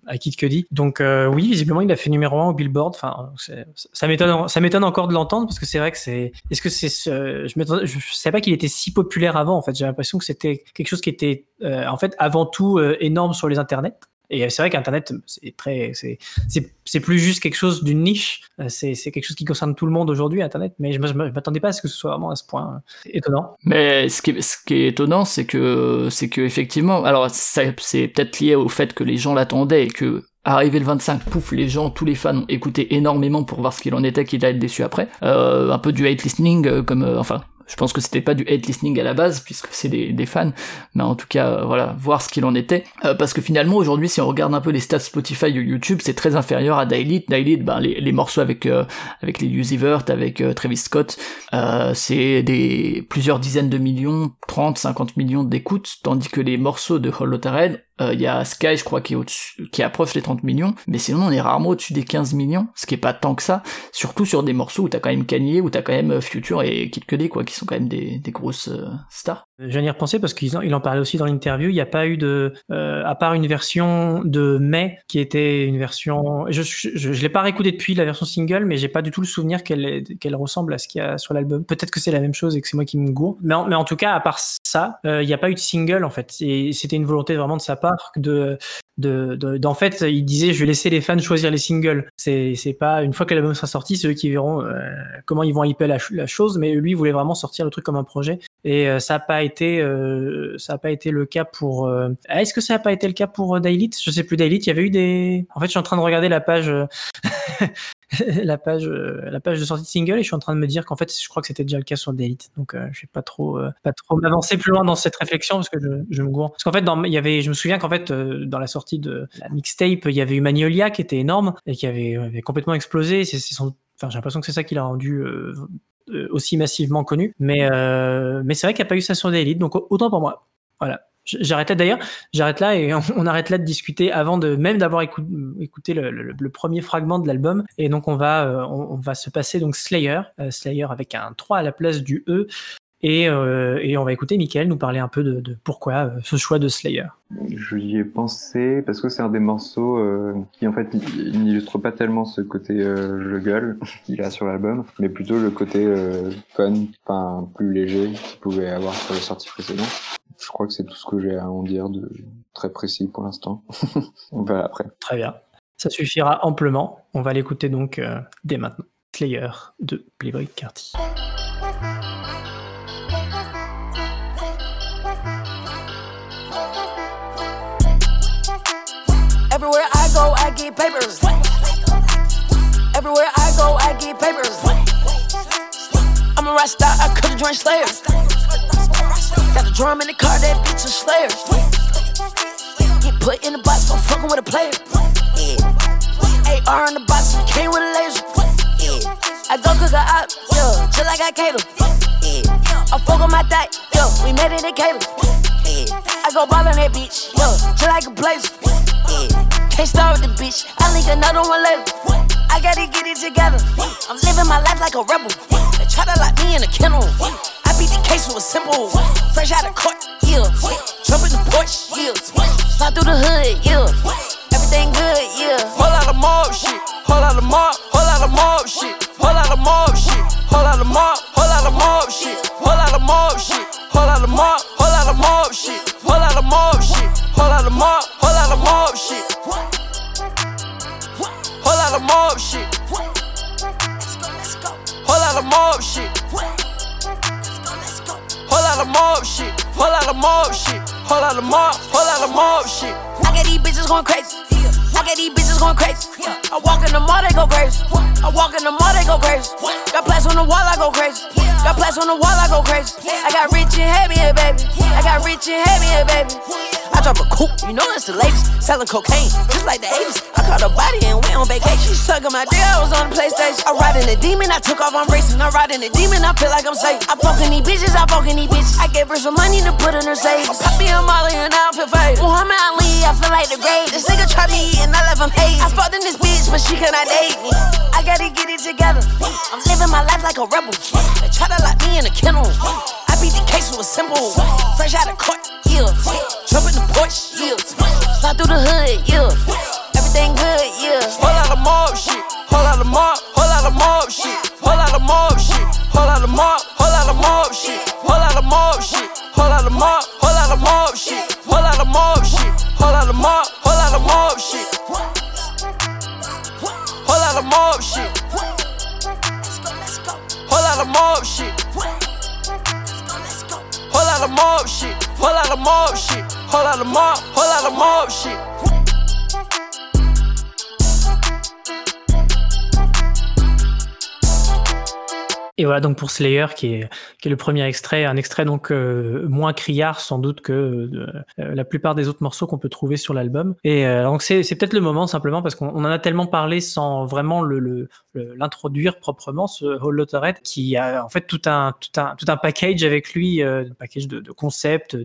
à, Kid Cudi. Donc euh, oui, visiblement il a fait numéro un au Billboard. Enfin, ça m'étonne, ça m'étonne encore de l'entendre parce que c'est vrai que c'est, est-ce que c'est, je, je savais pas qu'il était si populaire avant. En fait, j'ai l'impression que c'était quelque chose qui était en fait avant tout énorme sur les internets. Et c'est vrai qu'Internet, c'est très, c'est plus juste quelque chose d'une niche. Euh, c'est quelque chose qui concerne tout le monde aujourd'hui, Internet. Mais je, ne m'attendais pas à ce que ce soit vraiment à ce point euh, étonnant. Mais ce qui est, ce qui est étonnant, c'est que, c'est que effectivement, alors c'est peut-être lié au fait que les gens l'attendaient et que Arrivé le 25, pouf, les gens, tous les fans ont écouté énormément pour voir ce qu'il en était, qu'il allait être déçu après. Euh, un peu du hate listening, euh, comme, enfin, je pense que c'était pas du hate listening à la base puisque c'est des, des, fans, mais en tout cas voilà voir ce qu'il en était parce que finalement aujourd'hui si on regarde un peu les stats Spotify ou YouTube c'est très inférieur à Daily. Daily ben les, les morceaux avec avec les Vert, avec Travis Scott, c'est des plusieurs dizaines de millions, 30, 50 millions d'écoutes, tandis que les morceaux de euh, il y a Sky, je crois, qui, est au qui approche les 30 millions, mais sinon on est rarement au-dessus des 15 millions, ce qui est pas tant que ça, surtout sur des morceaux où t'as quand même Kanye, où t'as quand même euh, Future et Kid Cudi, quoi, qui sont quand même des, grosses euh, stars. Je viens d'y repenser parce qu'il en, en parlait aussi dans l'interview, il n'y a pas eu de, à part une version de mai, qui était une version, je, je, l'ai pas réécouté depuis la version single, mais j'ai pas du tout le souvenir qu'elle, qu'elle ressemble à ce qu'il y a sur l'album. Peut-être que c'est la même chose et que c'est moi qui me gourre, mais en, mais en tout cas, à part ça, il n'y a pas eu de single en fait, et c'était une volonté vraiment de sa part de de, d'en fait, il disait je vais laisser les fans choisir les singles. C'est, c'est pas une fois que l'album sera sorti, c'est eux qui verront euh, comment ils vont hyper la, chose, mais lui il voulait vraiment sortir le truc comme un projet et euh, ça n'a pas été euh, ça a pas été le cas pour. Est-ce que ça n'a pas été le cas pour Dailite Je sais plus Dailite. Il y avait eu des. En fait, je suis en train de regarder la page <laughs> <laughs> la page la page de sortie de single et je suis en train de me dire qu'en fait je crois que c'était déjà le cas sur Dailite. Donc je vais pas trop pas trop m'avancer plus loin dans cette réflexion parce que je, me gourre. Parce qu'en fait y avait je me souviens qu'en fait dans la sortie de la mixtape, il y avait eu Magnolia qui était énorme et qui avait, complètement explosé. C'est, enfin, j'ai l'impression que c'est ça qui l'a rendu euh, euh, aussi massivement connu. Mais, euh, c'est vrai qu'il n'y a pas eu ça sur des élites, donc autant pour moi. Voilà. J'arrête là d'ailleurs, j'arrête là et <laughs> on, arrête là de discuter avant de même d'avoir écouté le, premier fragment de l'album. Et donc on va, on, va se passer donc Slayer, Slayer avec un 3 à la place du E. Et, euh, et, on va écouter Michael nous parler un peu de, de pourquoi euh, ce choix de Slayer. Je y ai pensé parce que c'est un des morceaux euh, qui en fait n'illustre pas tellement ce côté je gueule <laughs> qu'il a sur l'album, mais plutôt le côté fun, enfin plus léger qu'il pouvait avoir sur les sorties précédentes. Je crois que c'est tout ce que j'ai à en dire de très précis pour l'instant. <laughs> on va après. Très bien. Ça suffira amplement. On va l'écouter donc dès maintenant. Slayer de Playboy Carty. Get papers. Everywhere I go, I get papers. I'm a rock star, I could've joined Slayer. Got a drum in the car, that bitch a Slayer. Get put in the box, I'm fucking with a player. Yeah. AR in the box, and came with a laser. Yeah. I go cook a op, yeah, just like I cater. Yeah. I fuck on my diet, yeah, we made it in Caleb. Yeah. I go ball on that bitch, yeah, just like a blazer. Yeah. Can't start with the bitch. I link another one later. I gotta get it together. I'm living my life like a rebel. They try to lock me in a kennel. I beat the case with a simple. Fresh out of court, yeah. Jump in the porch, yeah. Slide through the hood, yeah. Everything good, yeah. Whole lot of mob shit. Whole lot of mob. Whole lot of mob shit. Whole lot of mob shit. Whole lot of mob. Whole lot of mob shit. Whole lot of mob shit. Whole lot of mob. Whole lot of mob shit. Whole lot of mob shit. Whole lot of mob. Whole lot of mob shit. Whole lot of mob shit. Whole lot of mob shit. Whole lot of mob shit. Whole lot of mob shit. Whole lot of mob. Whole lot of mob shit. I get these bitches going crazy. I get these bitches going crazy. I walk in the mall, they go crazy. I walk in the mall, they go crazy. Got plaques on the wall, I go crazy. Got plaques on the wall, I go crazy. I got rich and heavy here, baby. I got rich and heavy here, baby. I drop a coupe, you know it's the latest. Selling cocaine, just like the 80s. I caught a body and went on vacation. She sucking my dick, I was on the PlayStation. I ride in the demon, I took off, I'm racing. I ride in the demon, I feel like I'm safe. I fucking these bitches, I fucking these bitches. I gave her some money to put in her savings. I be a Molly and I feel fade. Muhammad Ali, I feel like the great. This nigga tried me and I left him hazy. I fucked in this bitch, but she cannot date me. I gotta get it together. I'm living my life like a rebel. They try to lock me in a kennel. I beat the case with a simple. Fresh out of court, yeah. Jump in the porch, yeah. Slide through the hood, yeah. Everything good, yeah. Whole lot of mob shit. Whole lot of mob. Whole lot of mob shit. Whole lot of mob shit. Whole lot of mob. Whole lot of mob shit. Whole lot of mob shit. Whole lot of mob. Whole lot of mob shit. Whole lot of mob shit. Whole lot of mob. Whole lot of mob shit. Whole lot of mob shit. Whole lot of mob shit. Whole lot of mob shit. Whole lot of mob shit. Whole lot of mob. Whole lot of mob shit. Et voilà donc pour Slayer qui est, qui est le premier extrait, un extrait donc moins criard sans doute que la plupart des autres morceaux qu'on peut trouver sur l'album. Et donc c'est peut-être le moment simplement parce qu'on en a tellement parlé sans vraiment le l'introduire proprement ce Whole Lotta Red qui a en fait tout un tout un tout un package avec lui, un package de, de concepts,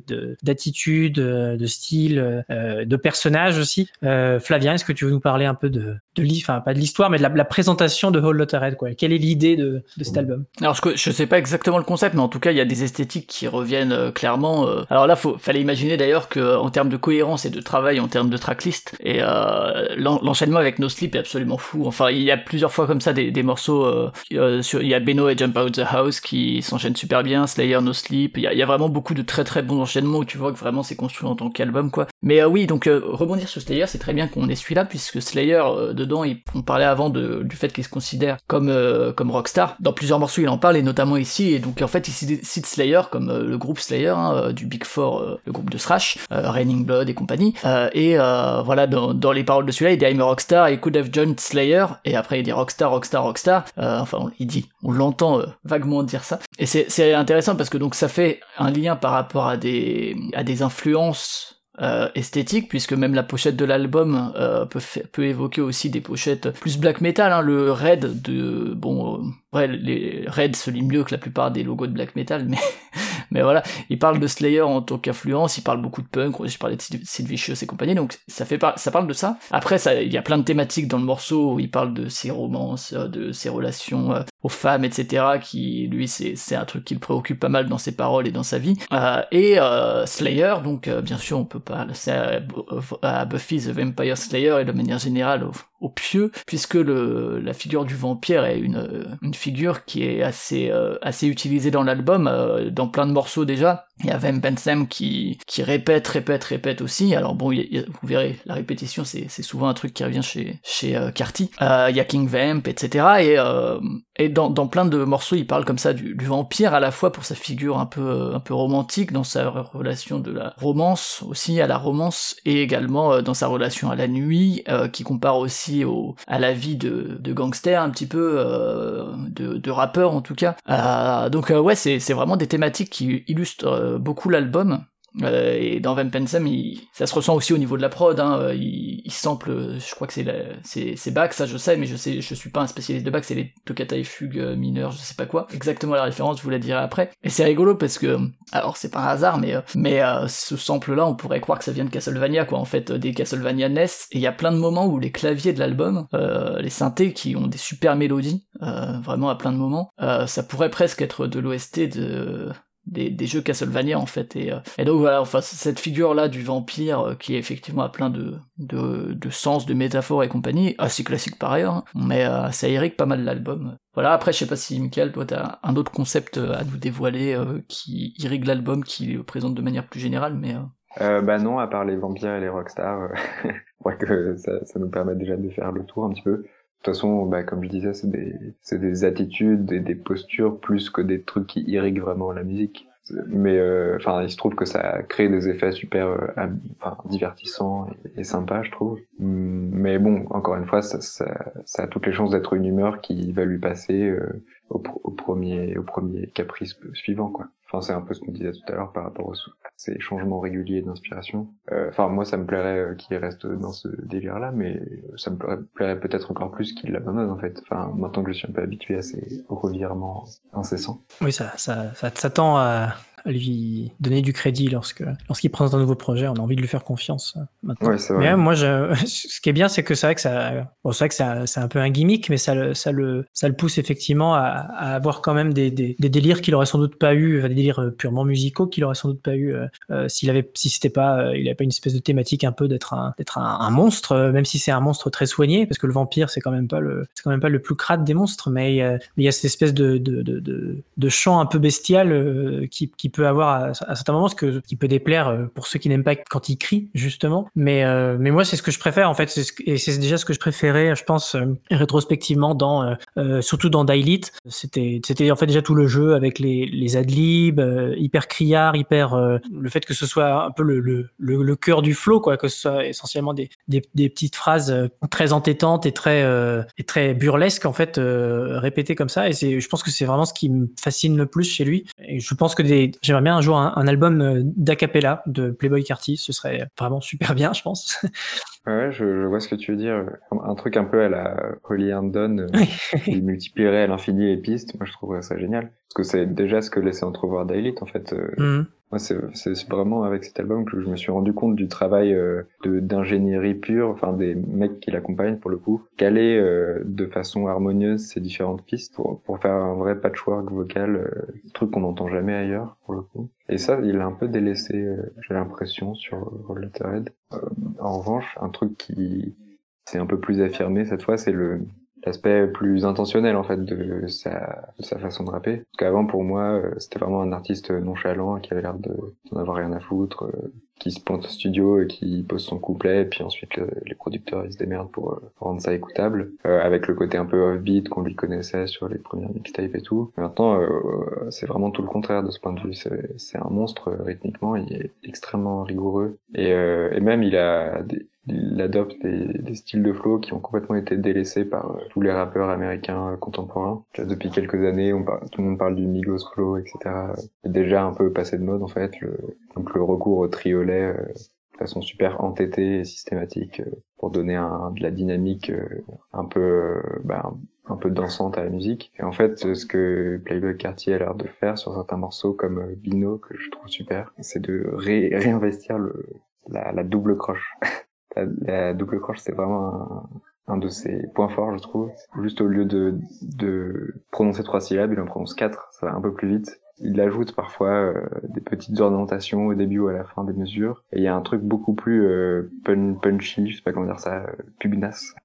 d'attitudes, de, de, style, de personnages aussi. Flavien, est-ce que tu veux nous parler un peu de de enfin pas de l'histoire, mais de la, présentation de Whole Lotta Red quoi? Quelle est l'idée de, de cet album? Alors je, je sais pas exactement le concept, mais en tout cas il y a des esthétiques qui reviennent euh, clairement. Euh. Alors là, faut fallait imaginer d'ailleurs que en termes de cohérence et de travail, en termes de tracklist, et euh, l'enchaînement avec No Sleep est absolument fou. Enfin, il y a plusieurs fois comme ça des, des morceaux. Euh, sur, il y a Beno et Jump Out the House qui s'enchaînent super bien. Slayer, No Sleep. Il y a, il y a vraiment beaucoup de très très bons enchaînements où tu vois que vraiment c'est construit en tant qu'album quoi. Mais oui, donc rebondir sur Slayer, c'est très bien qu'on ait celui-là puisque Slayer dedans, on parlait avant de, du fait qu'il se considère comme comme rockstar. Dans plusieurs morceaux, il en parle et notamment ici. Et donc en fait, il cite Slayer comme le groupe Slayer hein, du Big Four, le groupe de thrash, Raining Blood et compagnie. et voilà, dans, dans, les paroles de celui-là, il dit I'm a rockstar, I could have joined Slayer. Et après, il dit rockstar, rockstar, rockstar. enfin, il dit, on l'entend vaguement dire ça. Et c'est intéressant parce que donc ça fait un lien par rapport à des à des influences euh, esthétique puisque même la pochette de l'album euh, peut, évoquer aussi des pochettes plus black metal hein, le Red de bon euh, ouais les Red se lit mieux que la plupart des logos de black metal mais <laughs> mais voilà. Il parle de Slayer en tant qu'influence il parle beaucoup de punk je parlais de Sid Vicious et compagnie donc ça fait ça parle de ça. Après ça il y a plein de thématiques dans le morceau où il parle de ses romances de ses relations aux femmes etc qui lui c'est un truc qui le préoccupe pas mal dans ses paroles et dans sa vie et Slayer donc bien sûr on peut pas c'est à, Buffy the Vampire Slayer et de manière générale au pieux, puisque le, la figure du vampire est une, une figure qui est assez, euh, assez utilisée dans l'album, euh, dans plein de morceaux déjà. Il y a Vamp Sam qui, qui répète, répète, répète aussi. Alors bon, vous verrez, la répétition, c'est, c'est souvent un truc qui revient chez, chez euh, Carty. Il y a King Vamp, etc. Et, et dans, plein de morceaux, il parle comme ça du, vampire, à la fois pour sa figure un peu, un peu romantique, dans sa relation de la romance aussi, à la romance, et également dans sa relation à la nuit, qui compare aussi à la vie de, de gangster un petit peu, euh, de, rappeur en tout cas. Euh, donc euh, ouais, c'est vraiment des thématiques qui illustrent beaucoup l'album. Euh, et dans Van Pensem, ça se ressent aussi au niveau de la prod. Hein, euh, il, il, sample, je crois que c'est c'est c'est Bach, ça je sais, mais je sais, je suis pas un spécialiste de Bach, c'est les toccata et fugues euh, mineures, je sais pas quoi. Exactement la référence, je vous la dirai après. Et c'est rigolo parce que, alors c'est pas un hasard, mais mais ce sample-là, on pourrait croire que ça vient de Castlevania, quoi. En fait, des Castlevania NES, et il y a plein de moments où les claviers de l'album, les synthés qui ont des super mélodies, vraiment à plein de moments, ça pourrait presque être de l'OST de des, des, jeux Castlevania en fait. Et, euh, et donc voilà enfin cette figure là du vampire euh, qui effectivement a plein de, de, de sens de métaphores et compagnie assez classique par ailleurs hein, mais euh, ça irrigue pas mal l'album. Voilà après je sais pas si Michael toi t'as un autre concept à nous dévoiler qui irrigue l'album qui le présente de manière plus générale mais euh, bah non à part les vampires et les rockstars <laughs> je crois que ça, ça nous permet déjà de faire le tour un petit peu de toute façon, bah, comme je disais, c'est des, des attitudes et des postures plus que des trucs qui irriguent vraiment la musique. Mais euh, enfin, il se trouve que ça crée des effets super euh, divertissants et, et, sympas, je trouve. Mais bon, encore une fois, ça, ça, ça a toutes les chances d'être une humeur qui va lui passer euh, au, au, premier, au premier caprice suivant, quoi. Enfin, c'est un peu ce qu'on disait tout à l'heure par rapport aux, à ces changements réguliers d'inspiration. Euh, enfin, moi, ça me plairait euh, qu'il reste dans ce délire-là, mais ça me plairait, peut-être encore plus qu'il l'abandonne, en fait. Enfin, maintenant que je suis un peu habitué à ces revirements incessants. Oui, ça, ça, ça, ça tend à, lui donner du crédit lorsque lorsqu'il présente un nouveau projet. On a envie de lui faire confiance euh, maintenant. Ouais, mais moi, je, ce qui est bien, c'est que c'est vrai que ça, bon, c'est vrai que c'est un peu un gimmick, mais ça le, ça le, ça le pousse effectivement à, à avoir quand même des, des, des délires qu'il aurait sans doute pas eu, des délires euh, purement musicaux qu'il aurait sans doute pas eu euh, s'il avait, si c'était pas, il avait pas une espèce de thématique un peu d'être un, d'être un, un, monstre, même si c'est un monstre très soigné, parce que le vampire c'est quand même pas le, c'est quand même pas le plus crade des monstres, mais, mais il y a cette espèce de, de, de, de, de chant un peu bestial qui, qui peut avoir à, à certains moments, ce qui peut déplaire pour ceux qui n'aiment pas quand il crie, justement. Mais, mais moi, c'est ce que je préfère, en fait. Et c'est déjà ce que je préférais, je pense, rétrospectivement, dans, surtout dans Daylit. C'était, c'était en fait déjà tout le jeu avec les, les adlibs, hyper criard, hyper, le fait que ce soit un peu le, le, le, cœur du flow, quoi, que ce soit essentiellement des, des, petites phrases très entêtantes et très, et très burlesques, en fait, répétées comme ça. Et c'est, je pense que c'est vraiment ce qui me fascine le plus chez lui. Je pense que des, j'aimerais bien un jour un, album d'acapella de Playboy Carty. Ce serait vraiment super bien, je pense. <laughs> Ouais, je, je, vois ce que tu veux dire. Un truc un peu à la Holly Herndon, qui multiplierait à l'infini les pistes. Moi, je trouverais ça génial. Parce que c'est déjà ce que laissait entrevoir Daily, en fait. Mmh. Moi, c'est vraiment avec cet album que je me suis rendu compte du travail euh, d'ingénierie pure, enfin des mecs qui l'accompagnent pour le coup, caler euh, de façon harmonieuse ces différentes pistes pour, pour faire un vrai patchwork vocal, euh, truc qu'on n'entend jamais ailleurs pour le coup. Et ça, il a un peu délaissé, euh, j'ai l'impression, sur Letterhead. en revanche, un truc qui s'est un peu plus affirmé cette fois, c'est le l'aspect plus intentionnel en fait de sa, de sa façon de rapper. Parce qu'avant pour moi euh, c'était vraiment un artiste nonchalant qui avait l'air de d'en avoir rien à foutre, euh, qui se pointe au studio et qui pose son couplet et puis ensuite les producteurs ils se démerdent pour, euh, rendre ça écoutable avec le côté un peu off-beat qu'on lui connaissait sur les premières mixtapes et tout. maintenant c'est vraiment tout le contraire de ce point de vue. C'est un monstre rythmiquement, il est extrêmement rigoureux et, et même il a des, il adopte des, styles de flow qui ont complètement été délaissés par euh, tous les rappeurs américains euh, contemporains. Depuis quelques années, on parle, tout le monde parle du Migos flow, etc. C'est déjà un peu passé de mode en fait. Donc le recours au triolet euh, de façon super entêtée et systématique pour donner de la dynamique un peu bah, un peu dansante à la musique. Et en fait, ce que Playboy Cartier a l'air de faire sur certains morceaux comme Bino, que je trouve super, c'est de réinvestir le, la double croche. <laughs> La, double croche, c'est vraiment un, de ses points forts, je trouve. Juste au lieu de, de prononcer trois syllabes, il en prononce quatre, ça va un peu plus vite il ajoute parfois euh, des petites ornementations au début ou à la fin des mesures. Et il y a un truc beaucoup plus euh, punchy, je sais pas comment dire ça, euh,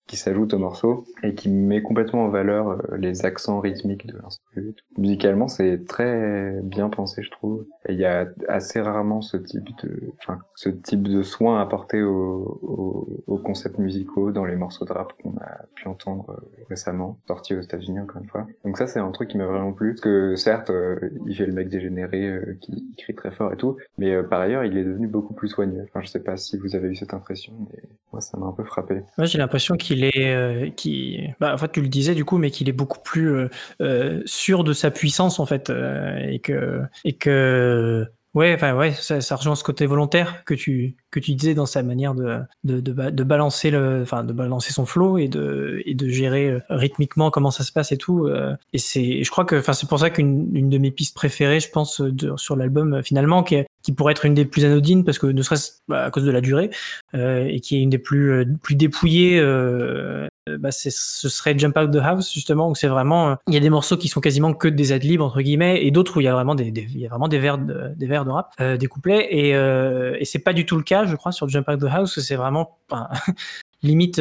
qui s'ajoute au morceau et qui met complètement en valeur euh, les accents rythmiques de l'instrument. Musicalement, c'est très bien pensé, je trouve. Et il y a assez rarement ce type de, enfin, ce type de soin apporté aux, aux, aux concepts musicaux dans les morceaux de rap qu'on a pu entendre récemment, sortis aux États-Unis encore une fois. Donc ça, c'est un truc qui m'a vraiment plu, parce que certes, il fait le mec dégénéré euh, qui, crie très fort et tout. Mais euh, par ailleurs, il est devenu beaucoup plus soigné. Enfin, je sais pas si vous avez eu cette impression, mais moi, ça m'a un peu frappé. Moi, j'ai l'impression qu'il est, euh, qui, bah, en fait, tu le disais du coup, mais qu'il est beaucoup plus sûr de sa puissance en fait, et que, et que Ouais, enfin ouais, ça, ça, rejoint ce côté volontaire que tu que tu disais dans sa manière de de, de, de balancer le, enfin de balancer son flow et de et de gérer euh, rythmiquement comment ça se passe et tout. Euh, et c'est, je crois que, enfin c'est pour ça qu'une une de mes pistes préférées, je pense, de, sur l'album euh, finalement, qui qui pourrait être une des plus anodines parce que ne serait-ce bah, à cause de la durée euh, et qui est une des plus plus dépouillées euh, euh, bah, ce serait Jump Out the House justement où c'est vraiment euh, il y a des morceaux qui sont quasiment que des adlibs entre guillemets et d'autres où il y a vraiment des, il y a vraiment des vers de, des vers de rap euh, des couplets et, et c'est pas du tout le cas je crois sur Jump Out the House c'est vraiment limite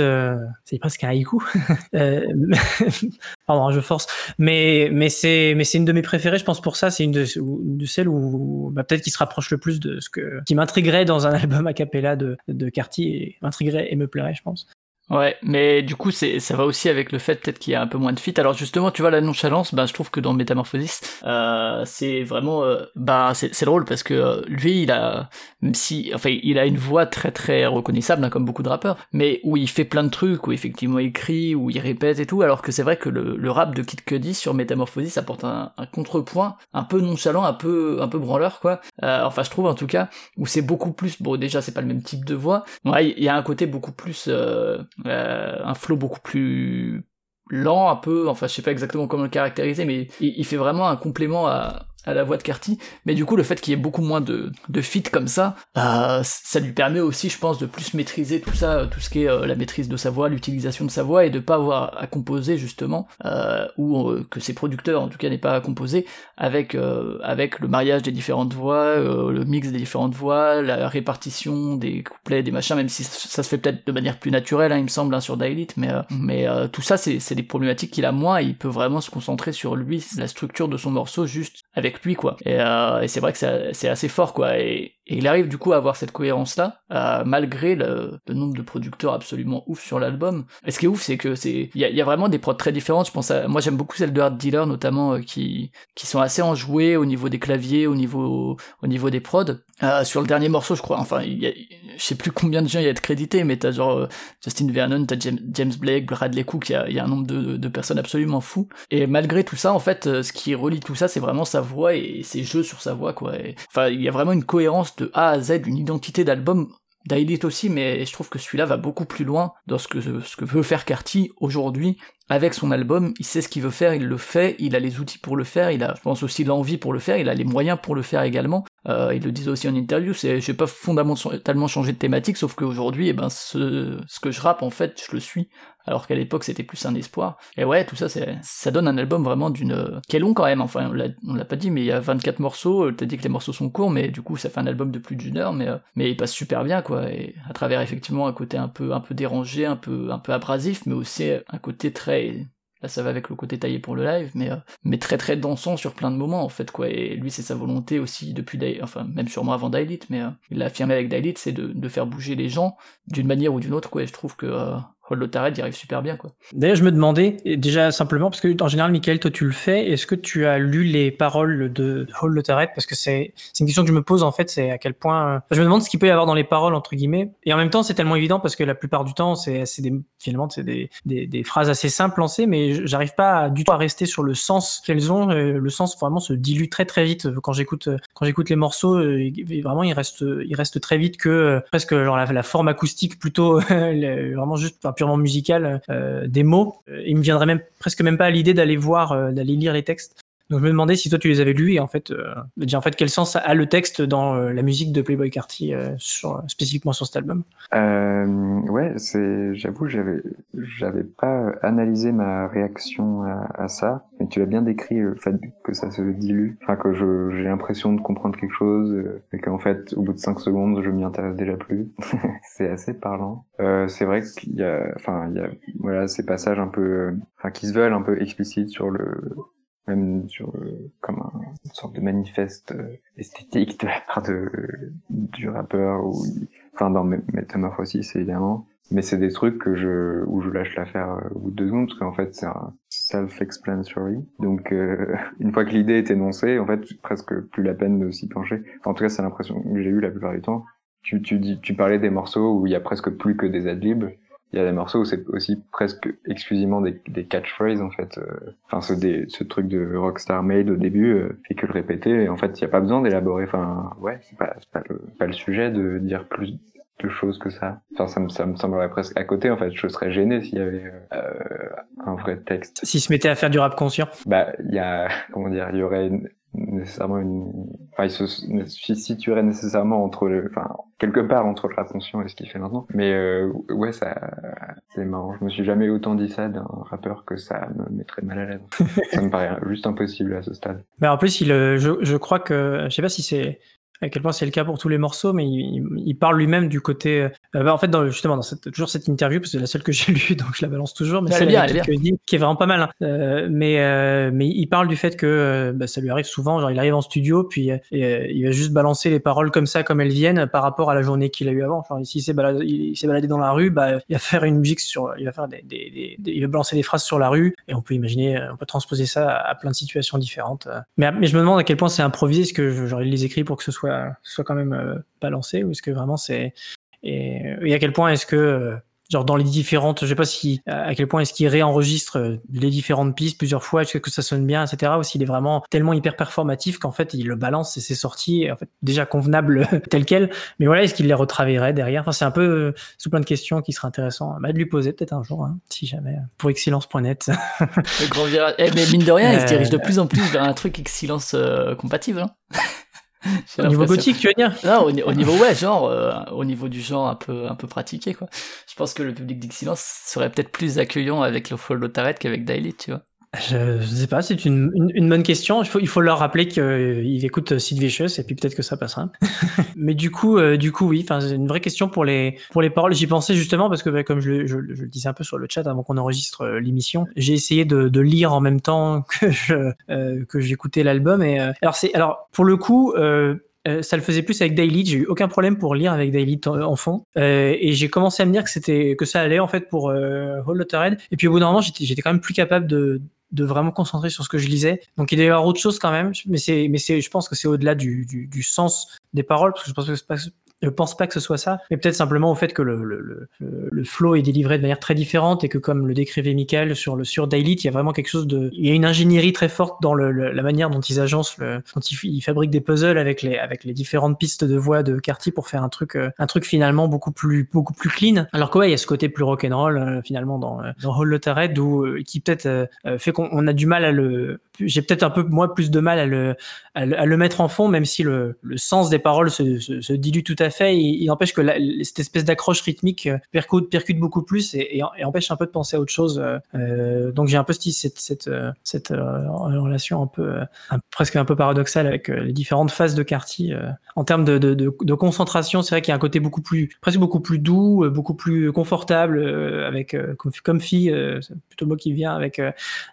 c'est presque un haïku. <laughs> <laughs> Pardon je force. Mais mais c'est mais c'est une de mes préférées je pense pour ça. C'est une de, de celles où bah, peut-être qui se rapproche le plus de ce que qui m'intriguerait dans un <laughs> album a cappella de de Carty m'intriguerait et me plairait je pense Ouais, mais du coup, c'est, ça va aussi avec le fait peut-être qu'il y a un peu moins de fit. Alors justement, tu vois, la nonchalance, bah, je trouve que dans Métamorphosis, euh, c'est vraiment, euh, bah, c'est, c'est drôle parce que euh, lui, il a, même si, enfin, il a une voix très très reconnaissable, hein, comme beaucoup de rappeurs, mais où il fait plein de trucs, où effectivement il crie, où il répète et tout, alors que c'est vrai que le, le rap de Kid Cudi sur Métamorphosis apporte un, un contrepoint un peu nonchalant, un peu, un peu branleur, quoi. Euh, enfin, je trouve en tout cas, où c'est beaucoup plus, bon, déjà, c'est pas le même type de voix. Ouais, il y a un côté beaucoup plus, euh, un flow beaucoup plus lent un peu, enfin je sais pas exactement comment le caractériser, mais il fait vraiment un complément à, à la voix de Carty, mais du coup le fait qu'il y ait beaucoup moins de, de fit comme ça, bah, ça lui permet aussi je pense de plus maîtriser tout ça, euh, tout ce qui est euh, la maîtrise de sa voix, l'utilisation de sa voix, et de pas avoir à composer justement, euh, ou euh, que ses producteurs en tout cas n'aient pas à composer avec, avec le mariage des différentes voix, le mix des différentes voix, la répartition des couplets, des machins, même si ça, se fait peut-être de manière plus naturelle, hein, il me semble, hein, sur Dailit, mais, mais tout ça c'est des problématiques qu'il a moins, et il peut vraiment se concentrer sur lui, la structure de son morceau juste avec quoi. Et, et c'est vrai que c'est assez fort quoi. Et, et il arrive du coup à avoir cette cohérence-là, euh, malgré le, nombre de producteurs absolument ouf sur l'album. Et ce qui est ouf, c'est que c'est, il y a, vraiment des prods très différentes. Je pense à, moi j'aime beaucoup celle de Hard Dealer notamment, euh, qui qui sont assez enjouées au niveau des claviers, au niveau au niveau des prods. Euh, sur le dernier morceau, je crois, enfin, y a, je sais plus combien de gens il y a de crédités, mais t'as genre Justin Vernon, t'as James, James Blake, Bradley Cook, il y a, y a, un nombre de, de, personnes absolument fou. Et malgré tout ça, en fait, ce qui relie tout ça, c'est vraiment sa voix et ses jeux sur sa voix, quoi. enfin, il y a vraiment une cohérence de A à Z, une identité d'album d'Ailith aussi, mais je trouve que celui-là va beaucoup plus loin dans ce que, ce que veut faire Carty aujourd'hui avec son album. Il sait ce qu'il veut faire, il le fait, il a les outils pour le faire, il a, je pense aussi l'envie pour le faire, il a les moyens pour le faire également. Euh, il le disait aussi en interview, c'est, j'ai pas fondamentalement changé de thématique, sauf qu'aujourd'hui, eh ben, ce, ce que je rappe, en fait, je le suis alors qu'à l'époque c'était plus un espoir. Et ouais, tout ça, ça donne un album vraiment d'une, qui est long quand même, enfin, on l'a, pas dit, mais il y a 24 morceaux, t'as dit que les morceaux sont courts, mais du coup, ça fait un album de plus d'une heure, mais, euh, mais il passe super bien, quoi, et à travers effectivement un côté un peu, un peu dérangé, un peu, un peu abrasif, mais aussi un côté très, Là, ça va avec le côté taillé pour le live, mais, euh, mais très très dansant sur plein de moments, en fait, quoi. Et lui, c'est sa volonté aussi depuis, enfin, même sûrement avant Dailit, mais euh, il l'a affirmé avec Dailit, c'est de, de, faire bouger les gens d'une manière ou d'une autre, quoi. Et je trouve que, euh, Hold il y arrive super bien, quoi. D'ailleurs, je me demandais, déjà simplement, parce que en général, Michael, toi tu le fais, est-ce que tu as lu les paroles de Hold Parce que c'est une question que je me pose en fait, c'est à quel point. je me demande ce qu'il peut y avoir dans les paroles, entre guillemets. Et en même temps, c'est tellement évident parce que la plupart du temps, c'est des, finalement, c'est des, des, des, phrases assez simples lancées, mais j'arrive pas du tout à rester sur le sens qu'elles ont. Euh, le sens vraiment se dilue très très vite quand j'écoute quand j'écoute les morceaux. Euh, vraiment, il reste, il reste très vite que euh, presque genre la forme acoustique plutôt, <laughs> vraiment juste purement musical euh, des mots. Euh, il me viendrait même presque même pas à l'idée d'aller voir, euh, d'aller lire les textes. Donc je me demandais si toi tu les avais lus et en fait, euh, en fait quel sens a le texte dans la musique de Playboy Carty spécifiquement sur cet album? Ouais, c'est, j'avoue, j'avais, j'avais pas analysé ma réaction à ça, tu l'as bien décrit le fait que ça se dilue, enfin que j'ai l'impression de comprendre quelque chose et qu'en fait au bout de cinq secondes je m'y intéresse déjà plus. <laughs> c'est assez parlant. Euh, c'est vrai qu'il y a, enfin, il y a, voilà, ces passages un peu, euh, enfin, qui se veulent un peu explicites sur le, même sur euh, comme un, une sorte de manifeste euh, esthétique de la part de du rappeur ou, enfin, dans Metamorphosis évidemment. Mais c'est des trucs que je, où je lâche l'affaire au bout de deux secondes, parce qu'en fait, c'est un self-explanatory. Donc, <laughs> une fois que l'idée est énoncée, en fait, presque plus la peine de s'y pencher. en tout cas, c'est l'impression que j'ai eu la plupart du temps tu, tu, dis, tu parlais des morceaux où il y a presque plus que des adlibs. Il y a des morceaux où c'est aussi presque exclusivement des, des catchphrases en fait. Euh, enfin, ce, des, ce truc de Rockstar Made au début euh, fait que le répéter. En fait, il n'y a pas besoin d'élaborer. Enfin, ouais, c'est pas, pas, pas le sujet de dire plus de choses que ça. Enfin, ça me, ça me semblerait presque à côté. En fait, je serais gêné s'il y avait euh, un vrai texte. S'il se mettait à faire du rap conscient. Bah, il y a, <laughs> comment dire, il y aurait une, nécessairement une enfin il se situerait nécessairement entre le enfin quelque part entre le conscient et ce qu'il fait maintenant mais euh, ouais ça c'est marrant je me suis jamais autant dit ça d'un rappeur que ça me mettrait mal à l'aise <laughs> ça me paraît juste impossible à ce stade mais en plus il euh, je, je crois que je sais pas si c'est à quel point c'est le cas pour tous les morceaux, mais il, parle lui-même du côté. Euh, bah, en fait, dans, justement, dans cette, toujours cette interview, parce que c'est la seule que <laughs> j'ai lue, donc je la balance toujours, mais c'est bien, qui est vraiment pas mal. Hein. Euh, mais, euh, mais il parle du fait que bah, ça lui arrive souvent, genre il arrive en studio, puis il va juste balancer les paroles comme ça, comme elles viennent, par rapport à la journée qu'il a eu avant. Genre, s'il s'est baladé, il s'est baladé dans la rue, bah, il va faire une musique sur, il va faire des, des, il va balancer des phrases sur la rue, et on peut imaginer, on peut transposer ça à plein de situations différentes. Mais, mais je me demande à quel point c'est improvisé, ce que genre il les écrit pour que ce soit soit, quand même euh, balancé ou est-ce que vraiment c'est et, à quel point est-ce que euh, genre dans les différentes, je sais pas si à quel point est-ce qu'il réenregistre euh, les différentes pistes plusieurs fois, est-ce que ça sonne bien, etc. Ou s'il est vraiment tellement hyper performatif qu'en fait il le balance et c'est sorti, en fait déjà convenable <laughs> tel quel. Mais voilà, est-ce qu'il les retravaillerait derrière? Enfin, c'est un peu sous plein de questions qui serait intéressant bah, de lui poser peut-être un jour, hein, si jamais pour excellence.net. <laughs> eh, mais mine de rien, il se dirige de plus en plus vers un truc excellence compatible. Hein <laughs> <laughs> au niveau gothique, tu veux dire Non, au, niveau ouais, genre, euh, au niveau du genre un peu un peu pratiqué quoi. Je pense que le public d'Excellence serait peut-être plus accueillant avec le Follow Tarret qu'avec Daily, tu vois. Je, je, sais pas, c'est une, une, bonne question. Il faut, il faut leur rappeler qu'ils écoutent Sid Vicious et puis peut-être que ça passera. <laughs> Mais du coup, euh, du coup, oui, enfin, c'est une vraie question pour les, pour les paroles. J'y pensais justement parce que, bah, comme je, je, je, le disais un peu sur le chat avant qu'on enregistre euh, l'émission, j'ai essayé de, de, lire en même temps <laughs> que je, euh, que j'écoutais l'album. Et euh, alors, c'est, alors, pour le coup, euh, ça le faisait plus avec Daily. J'ai eu aucun problème pour lire avec Daily en fond. Euh, et j'ai commencé à me dire que c'était que ça allait en fait pour euh, Whole Lotta Red. Et puis au bout d'un moment, j'étais quand même plus capable de de vraiment concentrer sur ce que je lisais. Donc il y avoir autre chose quand même, mais c'est, mais c'est, je pense que c'est au-delà du, du, du, sens des paroles, parce que je pense que je pense pas que ce soit ça, mais peut-être simplement au fait que le, le, le, le, flow est délivré de manière très différente et que comme le décrivait Michael sur le sur Daily, il y a vraiment quelque chose de, il y a une ingénierie très forte dans le, la manière dont ils agencent, dont ils, fabriquent des puzzles avec les avec les différentes pistes de voix de Carty pour faire un truc euh, un truc finalement beaucoup plus beaucoup plus clean. Alors que ouais, il y a ce côté plus rock'n'roll euh, finalement dans euh, dans Lotta Red où qui peut-être fait qu'on a du mal à le j'ai peut-être un peu moi plus de mal à le, à le, à le mettre en fond, même si le, le sens des paroles se, se, se, dilue tout à fait. Il, empêche que cette espèce d'accroche rythmique percute, percute beaucoup plus et, empêche un peu de penser à autre chose. Euh, donc j'ai un peu cette, cette, cette euh, relation un peu presque un peu paradoxale avec les différentes phases de Carty en termes de, concentration. C'est vrai qu'il y a un côté beaucoup plus presque beaucoup plus doux, beaucoup plus confortable avec comme, comme c'est plutôt le mot qui vient avec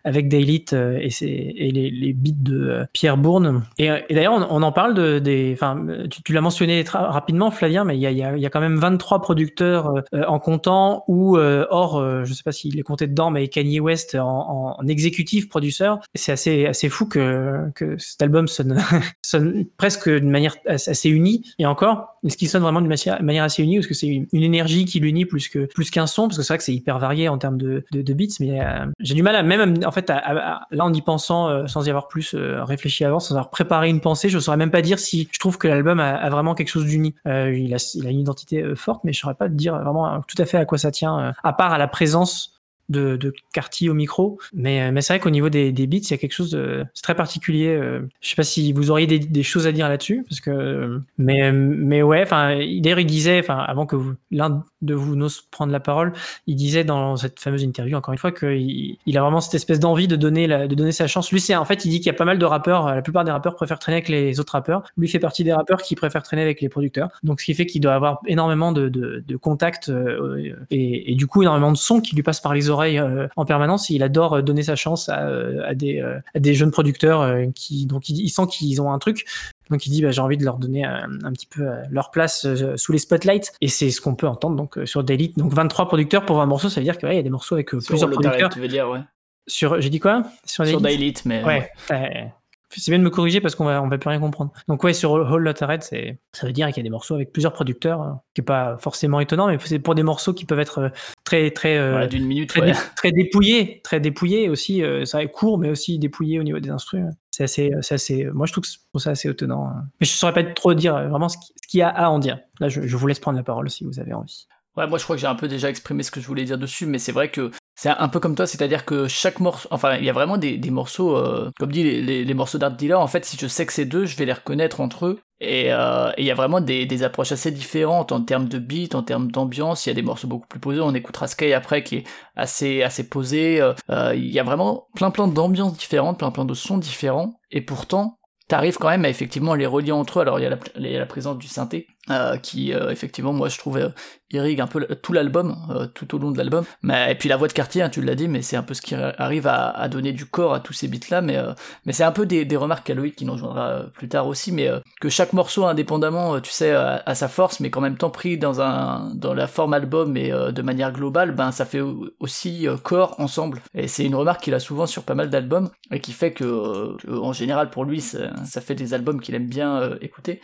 avec Daylit et c'est et les, les beats de euh, Pierre Bourne. Et, d'ailleurs, on, en parle de, des. Enfin, tu, tu l'as mentionné rapidement, Flavien, mais il y a, y, a, y a, quand même 23 producteurs euh, en comptant, ou euh, or, euh, je sais pas s'il est compté dedans, mais Kanye West en, en exécutif producteur. C'est assez, assez fou que, que cet album sonne, <laughs> sonne presque d'une manière assez unie. Et encore, est-ce qu'il sonne vraiment d'une manière assez unie ou est-ce que c'est une, énergie qui l'unit plus que plus qu'un son? Parce que c'est vrai que c'est hyper varié en termes de, de, beats, mais euh, j'ai du mal à même en fait à, à, à, là en y pensant euh, sans y avoir plus euh, réfléchi avant, sans avoir préparé une pensée, je saurais même pas dire si je trouve que l'album a, a, vraiment quelque chose d'uni. Euh, il, a, il a une identité forte, mais je saurais pas dire vraiment tout à fait à quoi ça tient, à part à la présence de, de Carty au micro. Mais, mais c'est vrai qu'au niveau des, des beats, il y a quelque chose de très particulier. Euh, je sais pas si vous auriez des, choses à dire là-dessus, parce que mais mais ouais. Enfin, d'ailleurs, il disait, enfin, avant que l'un de vous n'ose prendre la parole, il disait dans cette fameuse interview encore une fois qu'il il a vraiment cette espèce d'envie de donner de donner sa chance. Lui, c'est en fait, il dit qu'il y a pas mal de rappeurs. La plupart des rappeurs préfèrent traîner avec les autres rappeurs. Lui fait partie des rappeurs qui préfèrent traîner avec les producteurs. Donc, ce qui fait qu'il doit avoir énormément de, de, contacts euh, et, et, du coup énormément de sons qui lui passent par les oreilles euh, en permanence. Il adore donner sa chance à, à des, euh, à des jeunes producteurs euh, qui donc il, il sent qu'ils ont un truc. Donc il dit bah, j'ai envie de leur donner un, un petit peu leur place euh, sous les spotlights et c'est ce qu'on peut entendre donc euh, sur Daily. Donc 23 producteurs pour 20 morceaux, ça veut dire qu'il ouais, y a des morceaux avec sur plusieurs producteurs. Tu veux dire ouais. Sur j'ai dit quoi? Sur, sur Daily, mais ouais. ouais c'est bien de me corriger parce qu'on va on va plus rien comprendre. Donc ouais, sur Whole Lotta Red, c'est ça veut dire qu'il y a des morceaux avec plusieurs producteurs, hein, qui est pas forcément étonnant, mais c'est pour des morceaux qui peuvent être très très voilà, d'une minute, très, ouais. dé, très dépouillés, très dépouillés aussi. Euh, ça est court, mais aussi dépouillé au niveau des instruments. C'est assez, c'est assez. Moi, je trouve que ça assez étonnant. Hein. Mais je saurais pas trop dire vraiment ce qu'il y a à en dire. Là, je, je vous laisse prendre la parole si vous avez envie. Ouais, moi je crois que j'ai un peu déjà exprimé ce que je voulais dire dessus, mais c'est vrai que c'est un peu comme toi, c'est-à-dire que chaque morceau, enfin il y a vraiment des, morceaux, euh, comme dit les, morceaux d'Art Dealer, en fait si je sais que c'est deux, je vais les reconnaître entre eux, et euh, il y a vraiment des, approches assez différentes en termes de beat, en termes d'ambiance, il y a des morceaux beaucoup plus posés, on écoutera Sky après qui est assez, assez posé, euh, il y a vraiment plein plein d'ambiances différentes, plein plein de sons différents, et pourtant t'arrives quand même à effectivement les relier entre eux. Alors il y a la présence du synthé euh, qui euh, effectivement moi je trouve euh, irrigue un peu tout l'album euh, tout au long de l'album. Mais et puis la voix de Cartier, hein, tu l'as dit, mais c'est un peu ce qui arrive à, à, donner du corps à tous ces beats là. Mais euh, mais c'est un peu des, des remarques à Loïc qui nous rejoindra euh, plus tard aussi. Mais que chaque morceau indépendamment, tu sais, a, a, sa force, mais qu'en même temps pris dans un dans la forme album et de manière globale, ben ça fait aussi corps ensemble. Et c'est une remarque qu'il a souvent sur pas mal d'albums et qui fait que, en général pour lui ça, ça fait des albums qu'il aime bien écouter.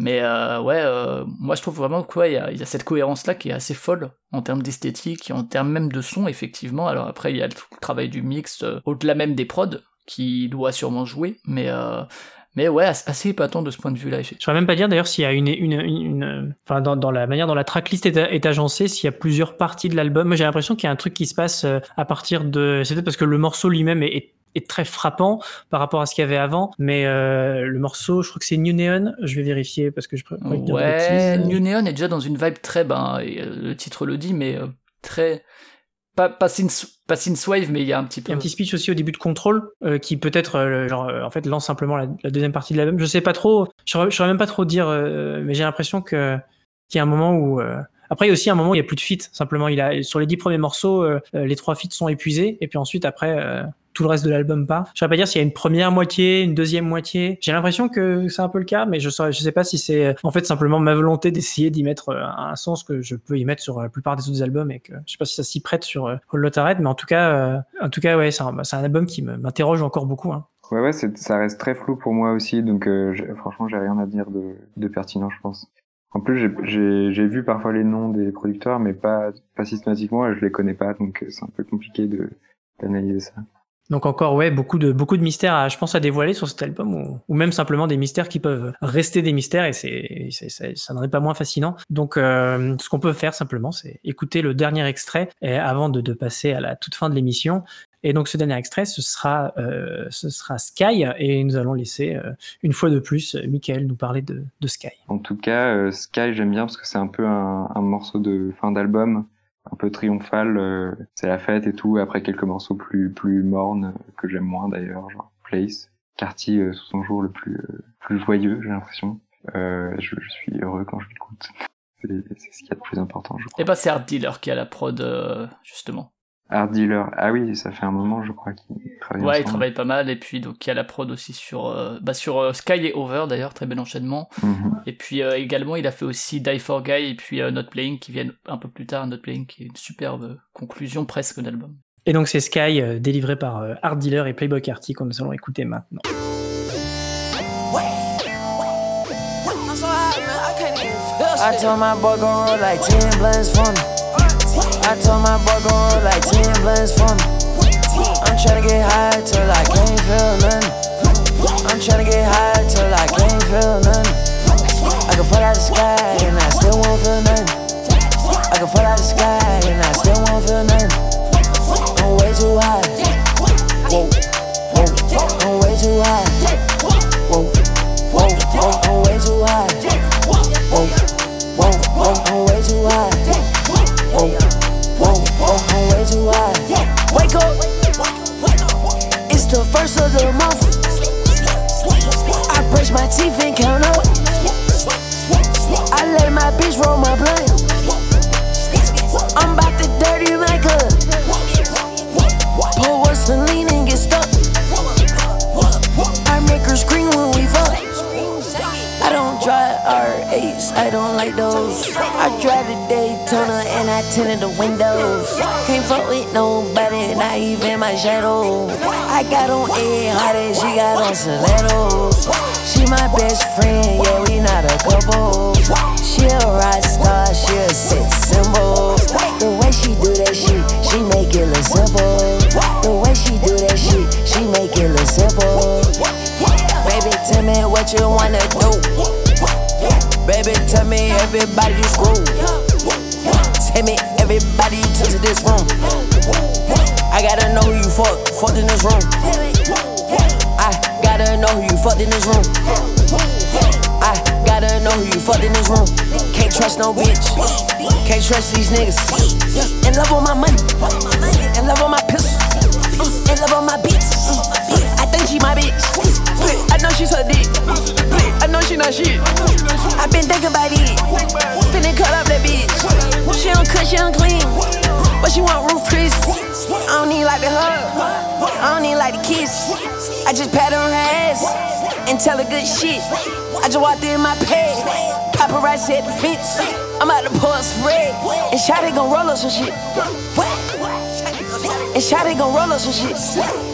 Mais euh, ouais, euh, moi je trouve vraiment qu'il y, a, cette cohérence-là qui est assez folle en termes d'esthétique et en termes même de son, effectivement. Alors après, il y a le, travail du mix, euh, au-delà même des prods, qui doit sûrement jouer, mais... Mais ouais, assez épatant de ce point de vue-là. Je ne saurais même pas dire d'ailleurs s'il y a une, une, une, enfin dans, la manière dont la tracklist est, est agencée, s'il y a plusieurs parties de l'album. Moi, j'ai l'impression qu'il y a un truc qui se passe à partir de. C'est peut-être parce que le morceau lui-même est est très frappant par rapport à ce qu'il y avait avant. Mais euh, le morceau, je crois que c'est New Neon. Je vais vérifier parce que je préfère Ouais, New Neon est déjà dans une vibe très, ben, le titre le dit, mais euh, très pas, pas, pas Wave, mais il y a un petit peu. Il y a un petit speech aussi au début de Control euh, qui peut-être euh, genre euh, en fait lance simplement la, deuxième partie de l'album. Je sais pas trop, je saurais, même pas trop dire, mais j'ai l'impression que qu'il y a un moment où après, il y a aussi un moment où il n'y a plus de feats. Simplement, il a, sur les dix premiers morceaux, les trois feats sont épuisés. Et puis ensuite, après, tout le reste de l'album pas. Je ne pas dire s'il y a une première moitié, une deuxième moitié. J'ai l'impression que c'est un peu le cas, mais je ne sais pas si c'est euh, en fait simplement ma volonté <laughs> d'essayer d'y mettre euh, un sens que je peux y mettre sur la plupart des autres albums et que je sais pas si ça s'y prête sur Whole Lotta Red, mais en tout cas, en tout cas, ouais, c'est un, un, album qui m'interroge encore beaucoup. Hein. Ouais, ouais, ça reste très flou pour moi aussi, donc euh, franchement, j'ai rien à dire de, pertinent, je pense. En plus, j'ai vu parfois les noms des producteurs, mais pas, pas systématiquement, je les connais pas, donc c'est un peu compliqué d'analyser ça. Donc encore ouais beaucoup de beaucoup de mystères à je pense à dévoiler sur cet album ou, ou même simplement des mystères qui peuvent rester des mystères et c'est ça n'en est pas moins fascinant. Donc euh, ce qu'on peut faire simplement c'est écouter le dernier extrait et avant de, de, passer à la toute fin de l'émission. Et donc ce dernier extrait ce sera euh, ce sera Sky et nous allons laisser euh, une fois de plus Michael nous parler de, de Sky. En tout cas euh, Sky j'aime bien parce que c'est un peu un morceau de fin d'album un peu triomphal, euh, c'est la fête et tout. Après quelques morceaux plus plus mornes que j'aime moins d'ailleurs, genre Place, Carty euh, sous son jour le plus euh, plus joyeux, j'ai l'impression. Je, je, suis heureux quand je l'écoute. C'est ce qu'il y a de plus important, je crois. Et bah c'est Art Dealer qui a la prod justement. Art Dealer. Ah oui, ça fait un moment, je crois, qu'il travaille. Ouais, il travaille pas mal. Et puis, donc, il y a la prod aussi sur, euh, bah, sur euh, Sky et Over, d'ailleurs, très bel enchaînement. Mhm. Et puis, euh, également, il a fait aussi Die for Guy et puis Not Playing qui viennent un peu plus tard. Not Playing qui est une superbe conclusion presque d'album. Et donc, c'est Sky, délivré par Art Dealer et Playboy Carty, qu'on nous allons écouter maintenant. I told my boy go like 10 blinds for me. I told my boy go roll like 10 blends for me. I'm tryna get high till I can't feel nothing. I'm tryna get high till I can't feel nothing. I can fall out the sky and I still won't feel nothing. I can fall out the sky and I still won't feel nothing. I'm way too high. I'm way too high. Whoa, whoa, I'm way too high. Whoa, I'm way too high. Whoa, I'm way too high. Wake up. It's the first of the month. I brush my teeth and count up. I let my bitch roll my blunt. I'm about to dirty my gun. Pour what's the lean and get stuck. I make her scream. Drive R8s, I don't like those. I drive the Daytona and I tinted the windows. Can't fuck with nobody, not even my shadow. I got on Ed Hardy, she got on stilettos. She my best friend, yeah, we not a couple. She a rock star, she a sex symbol. The way she do that shit, she make it look simple. The way she do that shit, she make it look simple. Baby, tell me what you wanna do. Baby, tell me everybody you screw. Tell me everybody to this room. I gotta know who you fuck, fucked in this room. I gotta know who you fucked in this room. I gotta know who you fucked in this room. Can't trust no bitch. Can't trust these niggas. In love with my money. In love with my pistol. In love with my beats. She don't cut, she don't clean. But she want roof Chris. I don't need like the hug. I don't need like the kiss. I just pat on her ass and tell her good shit. I just walked in my pad. Paparazzi at the fence. I'm out to pour some red. And Shotty gon' roll up some shit. And Shotty gon' roll up some shit.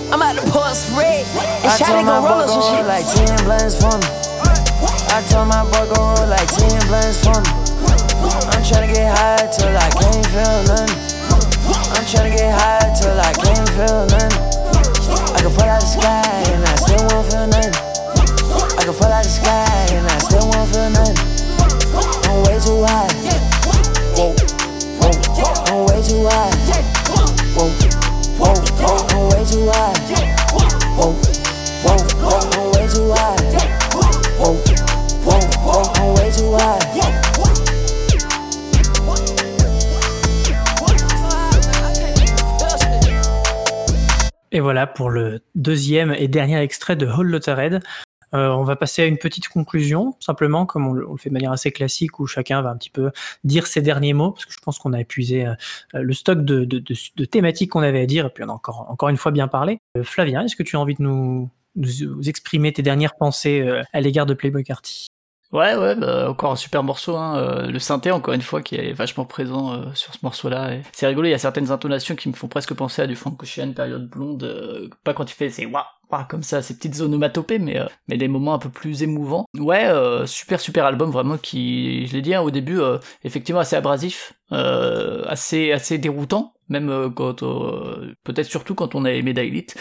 I'm about to pour some red. And Shotty gon' roll up some shit. like 10 blends for me. I told my boy go roll like 10 blends for me. I'm tryna get high till I can't feel nothing. I'm tryna get high till I can't feel nothing. I can fall out the sky and I still won't feel nothing. I can fall out the sky and I still won't feel nothing. I'm way too high. Whoa, whoa, I'm way too high. Whoa. Whoa, whoa, I'm way too high. Whoa, whoa, whoa, I'm way too high. Whoa, whoa, whoa, I'm way too high. Et voilà pour le deuxième et dernier extrait de Whole Lotta. Euh, on va passer à une petite conclusion, simplement, comme on, le fait de manière assez classique, où chacun va un petit peu dire ses derniers mots, parce que je pense qu'on a épuisé euh, le stock de, de, thématiques qu'on avait à dire, et puis on a encore, encore une fois bien parlé. Euh, Flavien, est-ce que tu as envie de nous, nous exprimer tes dernières pensées à l'égard de Playboy Carty Ouais, ouais, bah, encore un super morceau. Hein. Euh, le synthé, encore une fois, qui est vachement présent euh, sur ce morceau-là. C'est rigolo, il y a certaines intonations qui me font presque penser à du Frank Ocean, période blonde. Euh, pas quand il fait c'est waouh, comme ça, ces petites onomatopées, mais, mais des moments un peu plus émouvants. Ouais, super, super album, vraiment, qui, je l'ai dit hein, au début, effectivement assez abrasif, assez, assez déroutant, même quand, peut-être surtout quand on a aimé Dailith.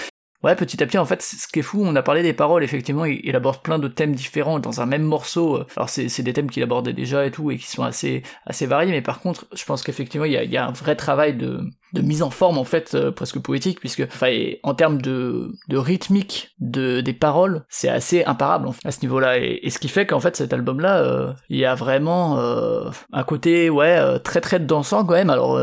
Ouais, petit à petit, en fait, ce qui est fou, on a parlé des paroles, effectivement, il, aborde plein de thèmes différents dans un même morceau. Euh, alors, c'est des thèmes qu'il abordait déjà et tout, et qui sont assez, assez variés, mais par contre, je pense qu'effectivement, il y a, y a, un vrai travail de, de mise en forme, en fait, euh, presque poétique, puisque, enfin, en termes de, de rythmique de, des paroles, c'est assez imparable, à ce niveau-là. Et, ce qui fait qu'en fait, cet album-là, euh, il y a vraiment un côté, ouais, très très dansant, quand même. Alors,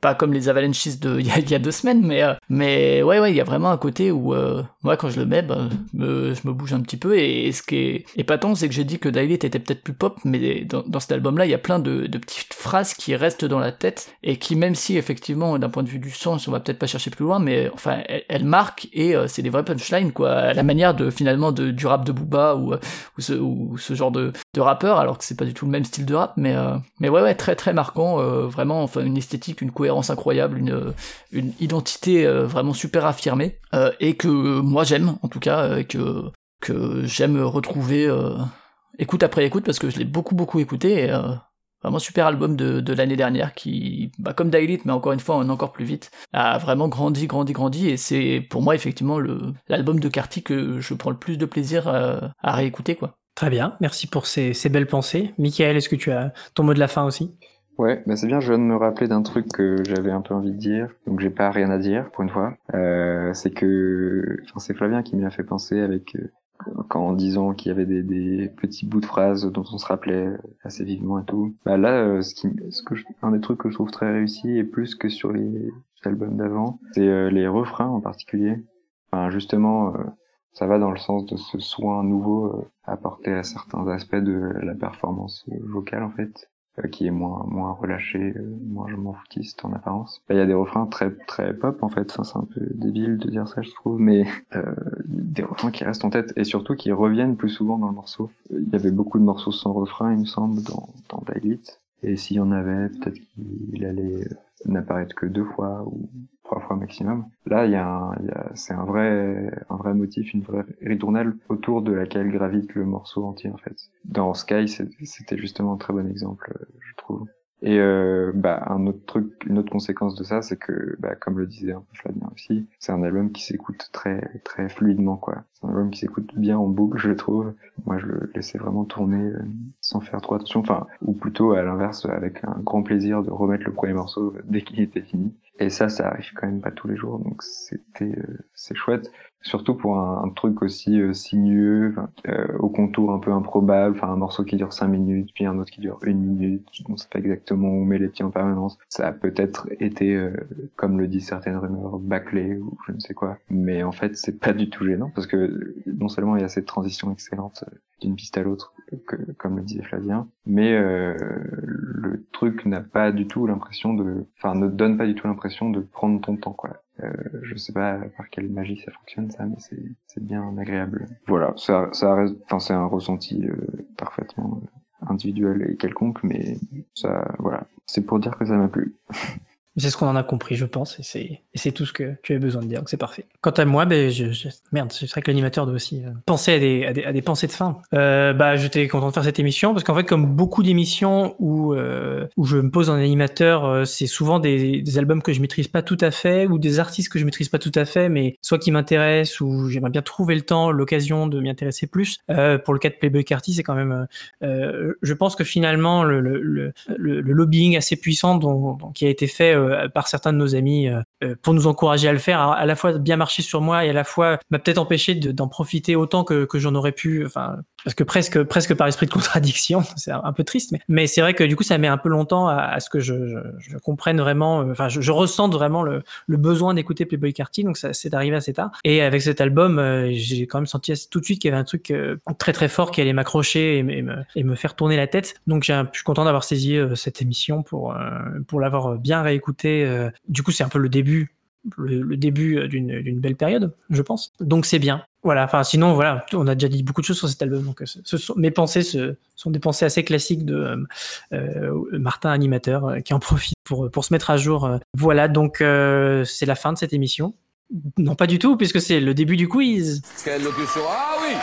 pas comme les Avalanches de <laughs> il y, y, a deux semaines, mais, mais ouais, ouais, il y a vraiment un côté où euh, moi quand je le mets, bah, je me bouge un petit peu. Et, ce qui est épatant, c'est que j'ai dit que Daylight était peut-être plus pop, mais dans, cet album-là, il y a plein de, petites phrases qui restent dans la tête et qui, même si effectivement d'un point de vue du sens, on va peut-être pas chercher plus loin, mais enfin, elles, marquent et euh, c'est des vrais punchlines quoi, la manière de finalement du rap de Booba ou, ou, ce, genre de, de rappeur, alors que c'est pas du tout le même style de rap, mais euh, mais ouais ouais très très marquant, vraiment enfin une esthétique, une cohérence incroyable, une une identité vraiment super affirmée et que moi j'aime en tout cas, euh, que, que j'aime retrouver euh, écoute après écoute parce que je l'ai beaucoup beaucoup écouté et euh, vraiment super album de, de l'année dernière qui, bah, comme Daily, mais encore une fois, encore plus vite, a vraiment grandi, grandi, grandi, et c'est pour moi effectivement l'album de Carty que je prends le plus de plaisir à réécouter, quoi. Très bien, merci pour ces, belles pensées. Michael, est-ce que tu as ton mot de la fin aussi? Ouais, bah c'est bien, je viens de me rappeler d'un truc que j'avais un peu envie de dire, donc j'ai pas rien à dire pour une fois. Euh, c'est que, enfin c'est Flavien qui m'a fait penser avec, euh, en disant qu'il y avait des, petits bouts de phrases dont on se rappelait assez vivement et tout. Bah là, euh, ce qui, ce que un des trucs que je trouve très réussi et plus que sur les albums d'avant, c'est les refrains en particulier. Enfin justement, ça va dans le sens de ce soin nouveau apporté à certains aspects de la performance vocale en fait. Euh, qui est moins moins relâché, euh, moins je m'en foutiste en apparence. Il y a des refrains très très pop en fait, enfin, c'est un peu débile de dire ça je trouve, mais euh, des refrains qui restent en tête et surtout qui reviennent plus souvent dans le morceau. Il y avait beaucoup de morceaux sans refrain il me semble dans dans Dalit, et s'il y en avait peut-être qu'il allait n'apparaître que deux fois ou trois fois maximum. Là, il y a, un, c'est un vrai, un vrai motif, une vraie ritournelle autour de laquelle gravite le morceau entier en fait. Dans Sky, c'était justement un très bon exemple, je trouve. Et euh, bah, un autre truc, une autre conséquence de ça, c'est que, bah, comme le disait un peu Flavien aussi, c'est un album qui s'écoute très très fluidement, quoi. C'est un album qui s'écoute bien en boucle, je trouve. Moi, je le laissais vraiment tourner euh, sans faire trop attention, enfin, ou plutôt à l'inverse, avec un grand plaisir de remettre le premier morceau dès qu'il était fini. Et ça, ça arrive quand même pas tous les jours, donc c'était, euh, c'est chouette surtout pour un, truc aussi euh, sinueux, euh, au contour un peu improbable, enfin un morceau qui dure cinq minutes, puis un autre qui dure une minute, on sait pas exactement où on met les pieds en permanence. Ça a peut-être été, comme le disent certaines rumeurs, bâclé ou je ne sais quoi, mais en fait c'est pas du tout gênant parce que non seulement il y a cette transition excellente d'une piste à l'autre, comme le disait Flavien, mais le truc n'a pas du tout l'impression de, enfin ne donne pas du tout l'impression de prendre ton temps quoi. Euh, je sais pas par quelle magie ça fonctionne ça, mais c'est bien agréable. Voilà, ça, ça reste, enfin c'est un ressenti euh, parfaitement euh, individuel et quelconque, mais ça, voilà, c'est pour dire que ça m'a plu. <laughs> C'est ce qu'on en a compris, je pense, et c'est tout ce que tu avais besoin de dire, donc c'est parfait. Quant à moi, ben, je, je merde, c'est vrai que l'animateur doit aussi euh, penser à des, à, des, à des, pensées de fin. Euh, bah, j'étais content de faire cette émission, parce qu'en fait, comme beaucoup d'émissions où, euh, où je me pose en animateur, euh, c'est souvent des, des, albums que je maîtrise pas tout à fait, ou des artistes que je maîtrise pas tout à fait, mais soit qui m'intéressent, ou j'aimerais bien trouver le temps, l'occasion de m'y intéresser plus. Euh, pour le cas de Playboy Carty, c'est quand même... je pense que finalement, le, le, le, le, lobbying assez puissant dont, qui a été fait euh, par certains de nos amis euh, euh, pour nous encourager à le faire, à, la fois bien marché sur moi et à la fois m'a peut-être empêché d'en profiter autant que, que j'en aurais pu, enfin parce que presque, presque par esprit de contradiction, <laughs> c'est un peu triste, mais, c'est vrai que du coup, ça met un peu longtemps à, ce que je, comprenne vraiment, euh, enfin, je, je, ressente vraiment le, besoin d'écouter Playboy Carty, donc ça c'est arrivé assez tard. Et avec cet album, euh, j'ai quand même senti tout de suite qu'il y avait un truc euh, très très fort qui allait m'accrocher et, me, et me faire tourner la tête. Donc je suis content d'avoir saisi cette émission pour, pour l'avoir bien réécouté. Du coup, c'est un peu le début le, début d'une belle période, je pense. Donc c'est bien. Voilà, enfin sinon, voilà, on a déjà dit beaucoup de choses sur cet album. Donc ce sont, mes pensées ce sont des pensées assez classiques de euh, euh, Martin Animateur euh, qui en profite pour, pour se mettre à jour. Voilà, donc c'est la fin de cette émission. Non, pas du tout, puisque c'est le début du quiz. Quelle locution Ah oui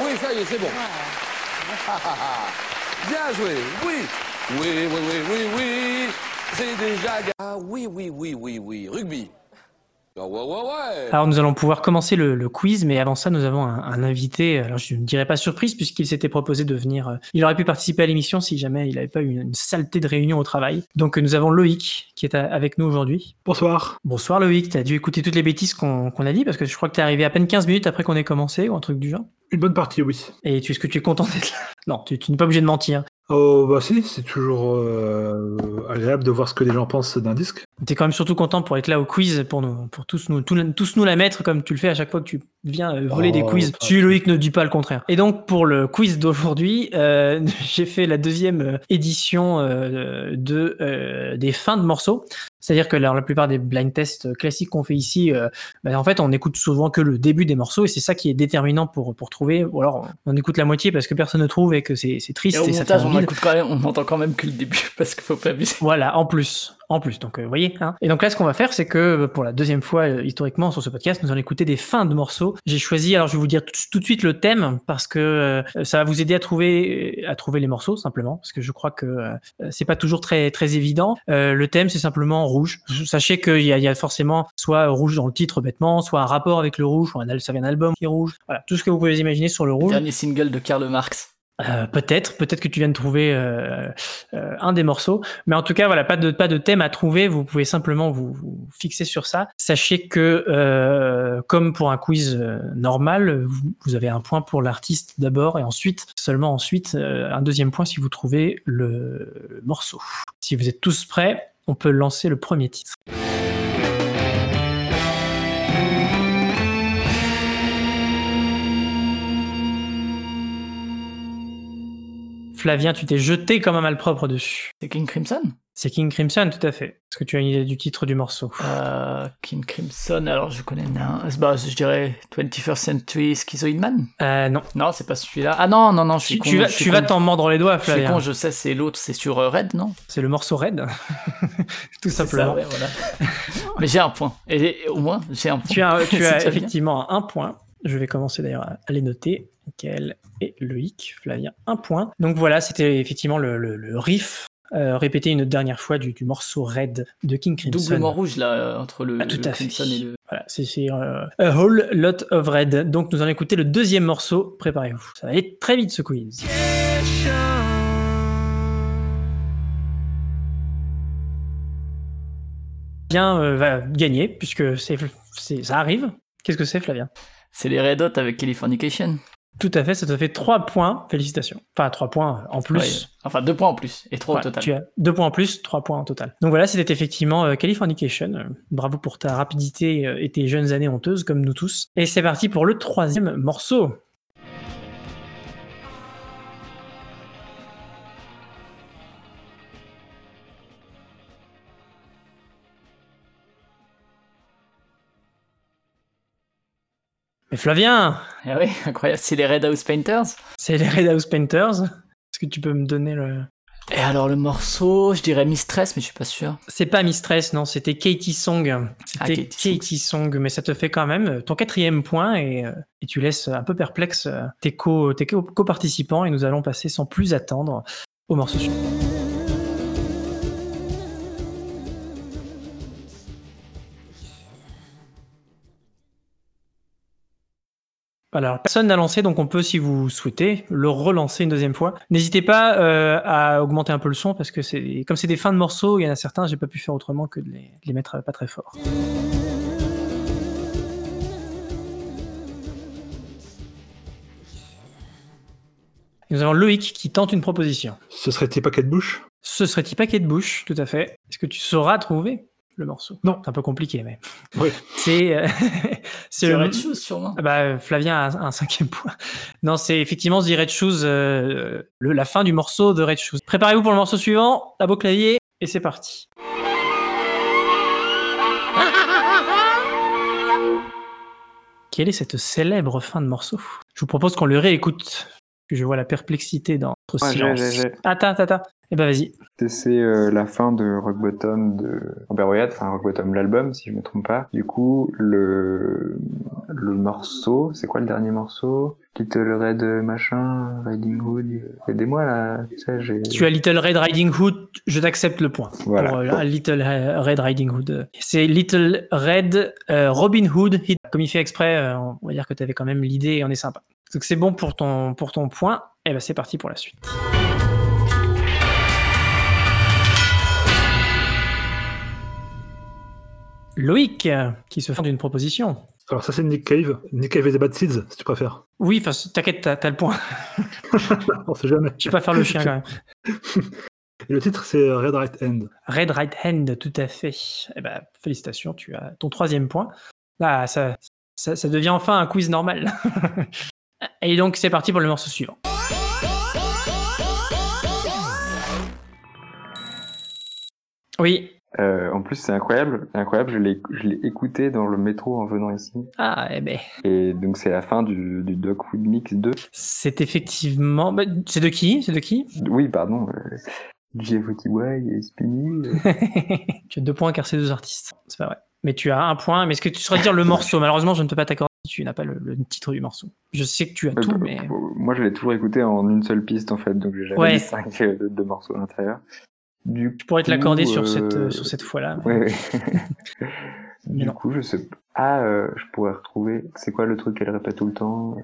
Oui, ça y est, c'est bon. <laughs> Bien joué, oui Oui, oui, oui, oui, oui c'est déjà... Ah oui, oui, oui, oui, oui, rugby. Ah, alors nous allons pouvoir commencer le, quiz, mais avant ça nous avons un, invité. Alors je ne dirais pas surprise puisqu'il s'était proposé de venir. Euh, il aurait pu participer à l'émission si jamais il n'avait pas eu une, saleté de réunion au travail. Donc nous avons Loïc qui est avec nous aujourd'hui. Bonsoir. Bonsoir Loïc. Tu as dû écouter toutes les bêtises qu'on a dit parce que je crois que tu es arrivé à peine 15 minutes après qu'on ait commencé ou un truc du genre. Une bonne partie, oui. Et tu, est-ce que tu es content d'être là? Non, tu, tu n'es pas obligé de mentir. Oh bah si, c'est toujours euh, agréable de voir ce que les gens pensent d'un disque. T'es quand même surtout content pour être là au quiz, pour nous, pour tous nous, tous, nous la mettre comme tu le fais à chaque fois que tu viens euh, voler des oh, quiz. Tu Loïc ne dis pas le contraire. Et donc pour le quiz d'aujourd'hui, euh, <laughs> j'ai fait la deuxième édition de des fins de morceaux. C'est-à-dire que la, plupart des blind tests classiques qu'on fait ici, bah, en fait, on écoute souvent que le début des morceaux et c'est ça qui est déterminant pour, pour trouver. Ou alors, on écoute la moitié parce que personne ne trouve et que c'est triste et, ça fait on entend quand même que le début <laughs> parce qu'il faut pas abuser. Voilà, en plus en plus. Donc, euh, vous voyez. Hein. Et donc là, ce qu'on va faire, c'est que euh, pour la deuxième fois euh, historiquement sur ce podcast, nous allons écouter des fins de morceaux. J'ai choisi, alors je vais vous dire tout, de suite le thème parce que ça va vous aider à trouver à trouver les morceaux simplement parce que je crois que c'est pas toujours très très évident. le thème, c'est simplement rouge. Sachez qu'il y, y, a forcément soit rouge dans le titre bêtement, soit un rapport avec le rouge, ou un, ça vient d'un album qui est rouge. Voilà, tout ce que vous pouvez imaginer sur le rouge. dernier single de Karl Marx. Euh, peut-être, peut-être que tu viens de trouver euh, euh, un des morceaux, mais en tout cas, voilà, pas de pas de thème à trouver. Vous pouvez simplement vous, vous fixer sur ça. Sachez que, comme pour un quiz normal, vous, vous, avez un point pour l'artiste d'abord, et ensuite, seulement ensuite, un deuxième point si vous trouvez le morceau. Si vous êtes tous prêts, on peut lancer le premier titre. Flavien, tu t'es jeté comme un malpropre dessus. C'est King Crimson? C'est King Crimson, tout à fait. Est-ce que tu as une idée du titre du morceau? Euh, King Crimson, alors je connais un. Bah, je dirais 21st Century Schizoid Man euh, Non. Non, c'est pas celui-là. Ah non, non, non, je suis tu, con, vas, tu vas t'en mordre les doigts, Flavien. Je suis con, je sais, c'est l'autre, c'est sur euh, Red, non? C'est le morceau Red, <laughs> tout simplement. Ça, voilà. <laughs> Mais j'ai un point. Et au moins, j'ai un point. Tu as, tu <laughs> as effectivement un point. Je vais commencer d'ailleurs à les noter. Michael et Loïc, Flavien, un point. Donc voilà, c'était effectivement le, riff euh, répété une dernière fois du, morceau Red de King Crimson. Doublement rouge là entre le, ah, tout à Crimson et le. Voilà, c'est euh, A Whole Lot of Red. Donc nous allons écouter le deuxième morceau. Préparez-vous. Ça va aller très vite ce quiz. Bien euh, va gagner puisque c'est, ça arrive. Qu'est-ce que c'est Flavien? C'est les Red Hot avec Californication. Tout à fait, ça te fait 3 points. Félicitations. Enfin, 3 points en plus. enfin, 2 points en plus et 3 au total. Tu as 2 points en plus, 3 points en total. Donc voilà, c'était effectivement euh, Californication. Euh, bravo pour ta rapidité euh, et tes jeunes années honteuses, comme nous tous. Et c'est parti pour le troisième morceau. Mais Flavien Eh oui, <laughs> incroyable, c'est les Red House Painters C'est les Red House Painters Est-ce que tu peux me donner le... Et alors le morceau, je dirais Mistress, mais je suis pas sûr. C'est pas Mistress, non, c'était Katie Song. C'était ah, Katie, Song. mais ça te fait quand même ton quatrième point et, euh, et tu laisses un peu perplexe euh, tes co-participants et nous allons passer sans plus attendre au morceau suivant. Alors, personne n'a lancé, donc on peut, si vous souhaitez, le relancer une deuxième fois. N'hésitez pas euh, à augmenter un peu le son, parce que c'est comme c'est des fins de morceaux, il y en a certains, j'ai pas pu faire autrement que de les, les mettre pas très fort. Nous avons Loïc qui tente une proposition. Ce serait tes paquets de bouche? Ce serait tes paquets de bouche, tout à fait. Est-ce que tu sauras trouver? Le morceau Non. C'est un peu compliqué, mais. Oui. <laughs> C'est. euh, <laughs> c'est le- Red Shoes, sûrement. Ah Bah, Flavien a un, un cinquième point. <laughs> Non, c'est effectivement The Red Shoes, euh, le- la fin du morceau de Red Shoes. Préparez-vous pour le morceau suivant, à beau clavier, et c'est parti. Quelle est cette célèbre fin de morceau? Je vous propose qu'on le réécoute. Je vois la perplexité dans Ouais, j'ai, j'ai. Attends, attends, attends. Eh ben vas-y. C'est- euh, la fin de Rock Bottom de Robert Wyatt, enfin Rock Bottom l'album si je me trompe pas. Du coup le le morceau, c'est quoi le dernier morceau? Little Red machin, Riding Hood. euh, Aidez-moi là, tu sais, j'ai. Tu as Little Red Riding Hood, je t'accepte le point. Voilà. Pour, euh, Little Red Riding Hood. C'est Little Red euh, Robin Hood. Hit. Comme il fait exprès, euh, on va dire que tu avais quand même l'idée et on est sympa. Donc c'est bon pour ton, pour ton point. Et ben c'est parti pour la suite. Loïc, qui se fait d'une proposition. Alors ça c'est Nick Cave. Nick Cave et the Bad Seeds, si tu préfères. Oui, enfin, t'inquiète, t'as t'as le point. <laughs> On sait jamais. Je vais pas faire le chien quand même. <laughs> Et le titre c'est Red Right End. Red Right Hand, tout à fait. Eh ben, félicitations, tu as ton troisième point. Là, ça, ça, ça devient enfin un quiz normal. <laughs> Et donc, c'est parti pour le morceau suivant. Oui. Euh, en plus c'est incroyable, incroyable. Je l'ai je l'ai écouté dans le métro en venant ici. Ah, eh ben, Et donc c'est la fin du, du Dog Food Mix 2. c'est effectivement. bah, C'est de qui? C'est de qui? Oui, pardon. Euh, GFOTY et Spinny. euh, <laughs> Tu as deux points car c'est deux artistes. C'est pas vrai. Mais tu as un point. Mais est-ce que tu saurais dire le morceau? Malheureusement, je ne peux pas t'accorder si tu n'as pas le, le titre du morceau. Je sais que tu as Euh, tout, bah, mais. Moi, je l'ai toujours écouté en une seule piste, en fait, donc j'ai jamais Ouais. mis cinq euh, de, de morceaux à l'intérieur. Du Je pourrais te l'accorder sur cette, euh, sur cette fois-là. mais- Ouais, <laughs> du non. coup, je sais pas. Ah, euh, je pourrais retrouver. C'est quoi le truc qu'elle répète tout le temps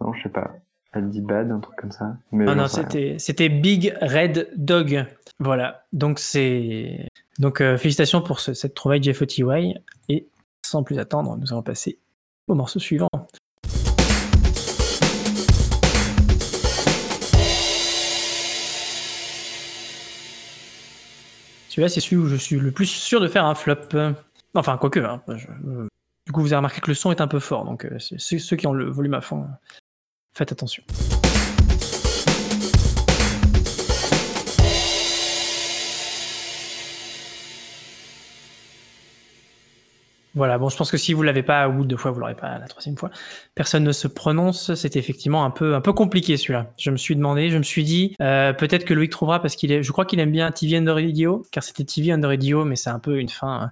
Non, je sais pas. Elle dit bad, un truc comme ça. Mais Non, j'en non, c'était, c'était Big Red Dog. Voilà. Donc, c'est. Donc, euh, félicitations pour ce- cette trouvaille JFOTY. Et sans plus attendre, nous allons passer au morceau suivant. Celui-là, c'est celui où je suis le plus sûr de faire un flop. Enfin, quoique. Hein, je- euh, du coup, vous avez remarqué que le son est un peu fort. Donc, euh, ceux qui ont le volume à fond, faites attention. Voilà, bon, je pense que si vous l'avez pas ou deux fois, vous l'aurez pas la troisième fois. Personne ne se prononce. C'était effectivement un peu, un peu compliqué celui-là. Je me suis demandé, je me suis dit, euh, peut-être que Loïc trouvera parce qu'il est, je crois qu'il aime bien TV Under Radio, car c'était TV Under Radio, mais c'est un peu une fin,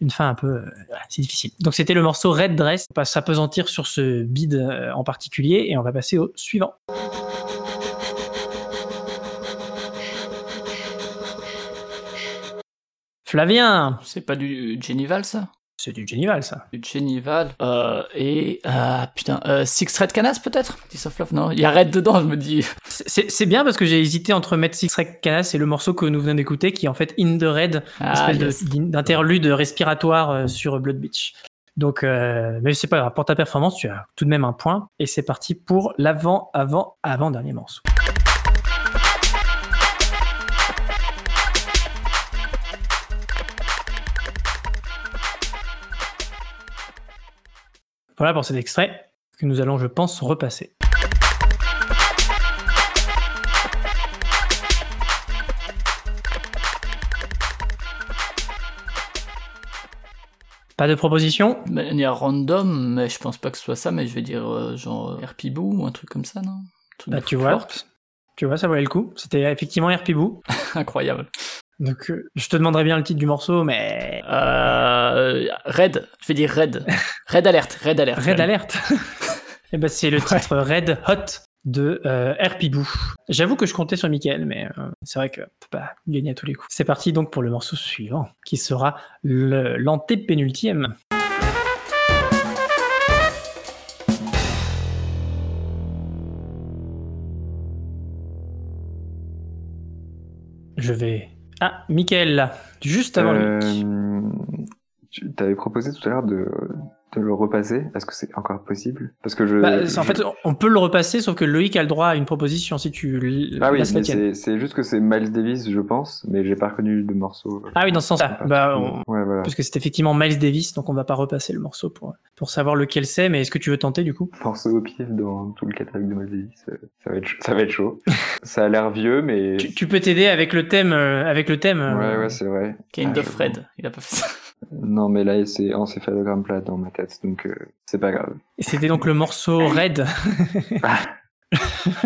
une fin un peu, euh, c'est difficile. Donc c'était le morceau Red Dress. On va s'apesantir sur ce bid euh, en particulier et on va passer au suivant. Flavien, C'est pas du Genival, ça? C'est du Genival ça. Du Genival. Euh, et. Ah, putain. Euh, Six Red Canas, peut-être? Piece of Love, non Il y a Red dedans, je me dis. C'est c'est bien parce que j'ai hésité entre mettre Six Red Canas et le morceau que nous venons d'écouter qui est en fait In the Red, Ah, espèce yes. d'interlude respiratoire euh, sur Blood Beach. Donc, euh, mais c'est pas grave. Pour ta performance, tu as tout de même un point. Et c'est parti pour l'avant, avant, avant dernier morceau. Voilà pour cet extrait que nous allons, je pense, repasser. Pas de proposition? De manière random, mais je pense pas que ce soit ça, mais je vais dire euh, genre euh, RP Boo ou un truc comme ça, non? Un truc Bah, tu vois, tu vois, ça valait le coup. C'était effectivement RP Boo. <laughs> Incroyable. Donc, euh, je te demanderai bien le titre du morceau, mais Euh, Red, je vais dire Red. <laughs> Red Alert, Red Alert. Red Alert. Eh ben, c'est le titre Red Hot de euh, RP Boo. J'avoue que je comptais sur Michael, mais euh, c'est vrai que peut pas gagner à tous les coups. C'est parti donc pour le morceau suivant, qui sera l'antépénultième. Je vais. Ah, Michael, juste avant. Euh, tu avais proposé tout à l'heure de de le repasser? Est-ce que c'est encore possible? Parce que je, Bah, je- en fait, on peut le repasser, sauf que Loïc a le droit à une proposition si tu l- ah oui, c'est c'est juste que c'est Miles Davis, je pense, mais j'ai pas reconnu de morceau. Ah oui, dans ce sens-là. Bah, on- Ouais, voilà. Parce que c'est effectivement Miles Davis, donc on va pas repasser le morceau pour, pour savoir lequel c'est, mais est-ce que tu veux tenter du coup? Morceau au pied dans tout le catalogue de Miles Davis, euh, ça va être, ch- ça va être chaud. ça a l'air vieux, mais <laughs> tu, tu peux t'aider avec le thème, euh, avec le thème. euh, ouais, ouais, c'est vrai. Kind Ah, of Fred, il a pas fait ça. Non, mais là, c'est encéphalogramme plat dans ma tête, donc euh, c'est pas grave. Et c'était donc le morceau Red. <laughs>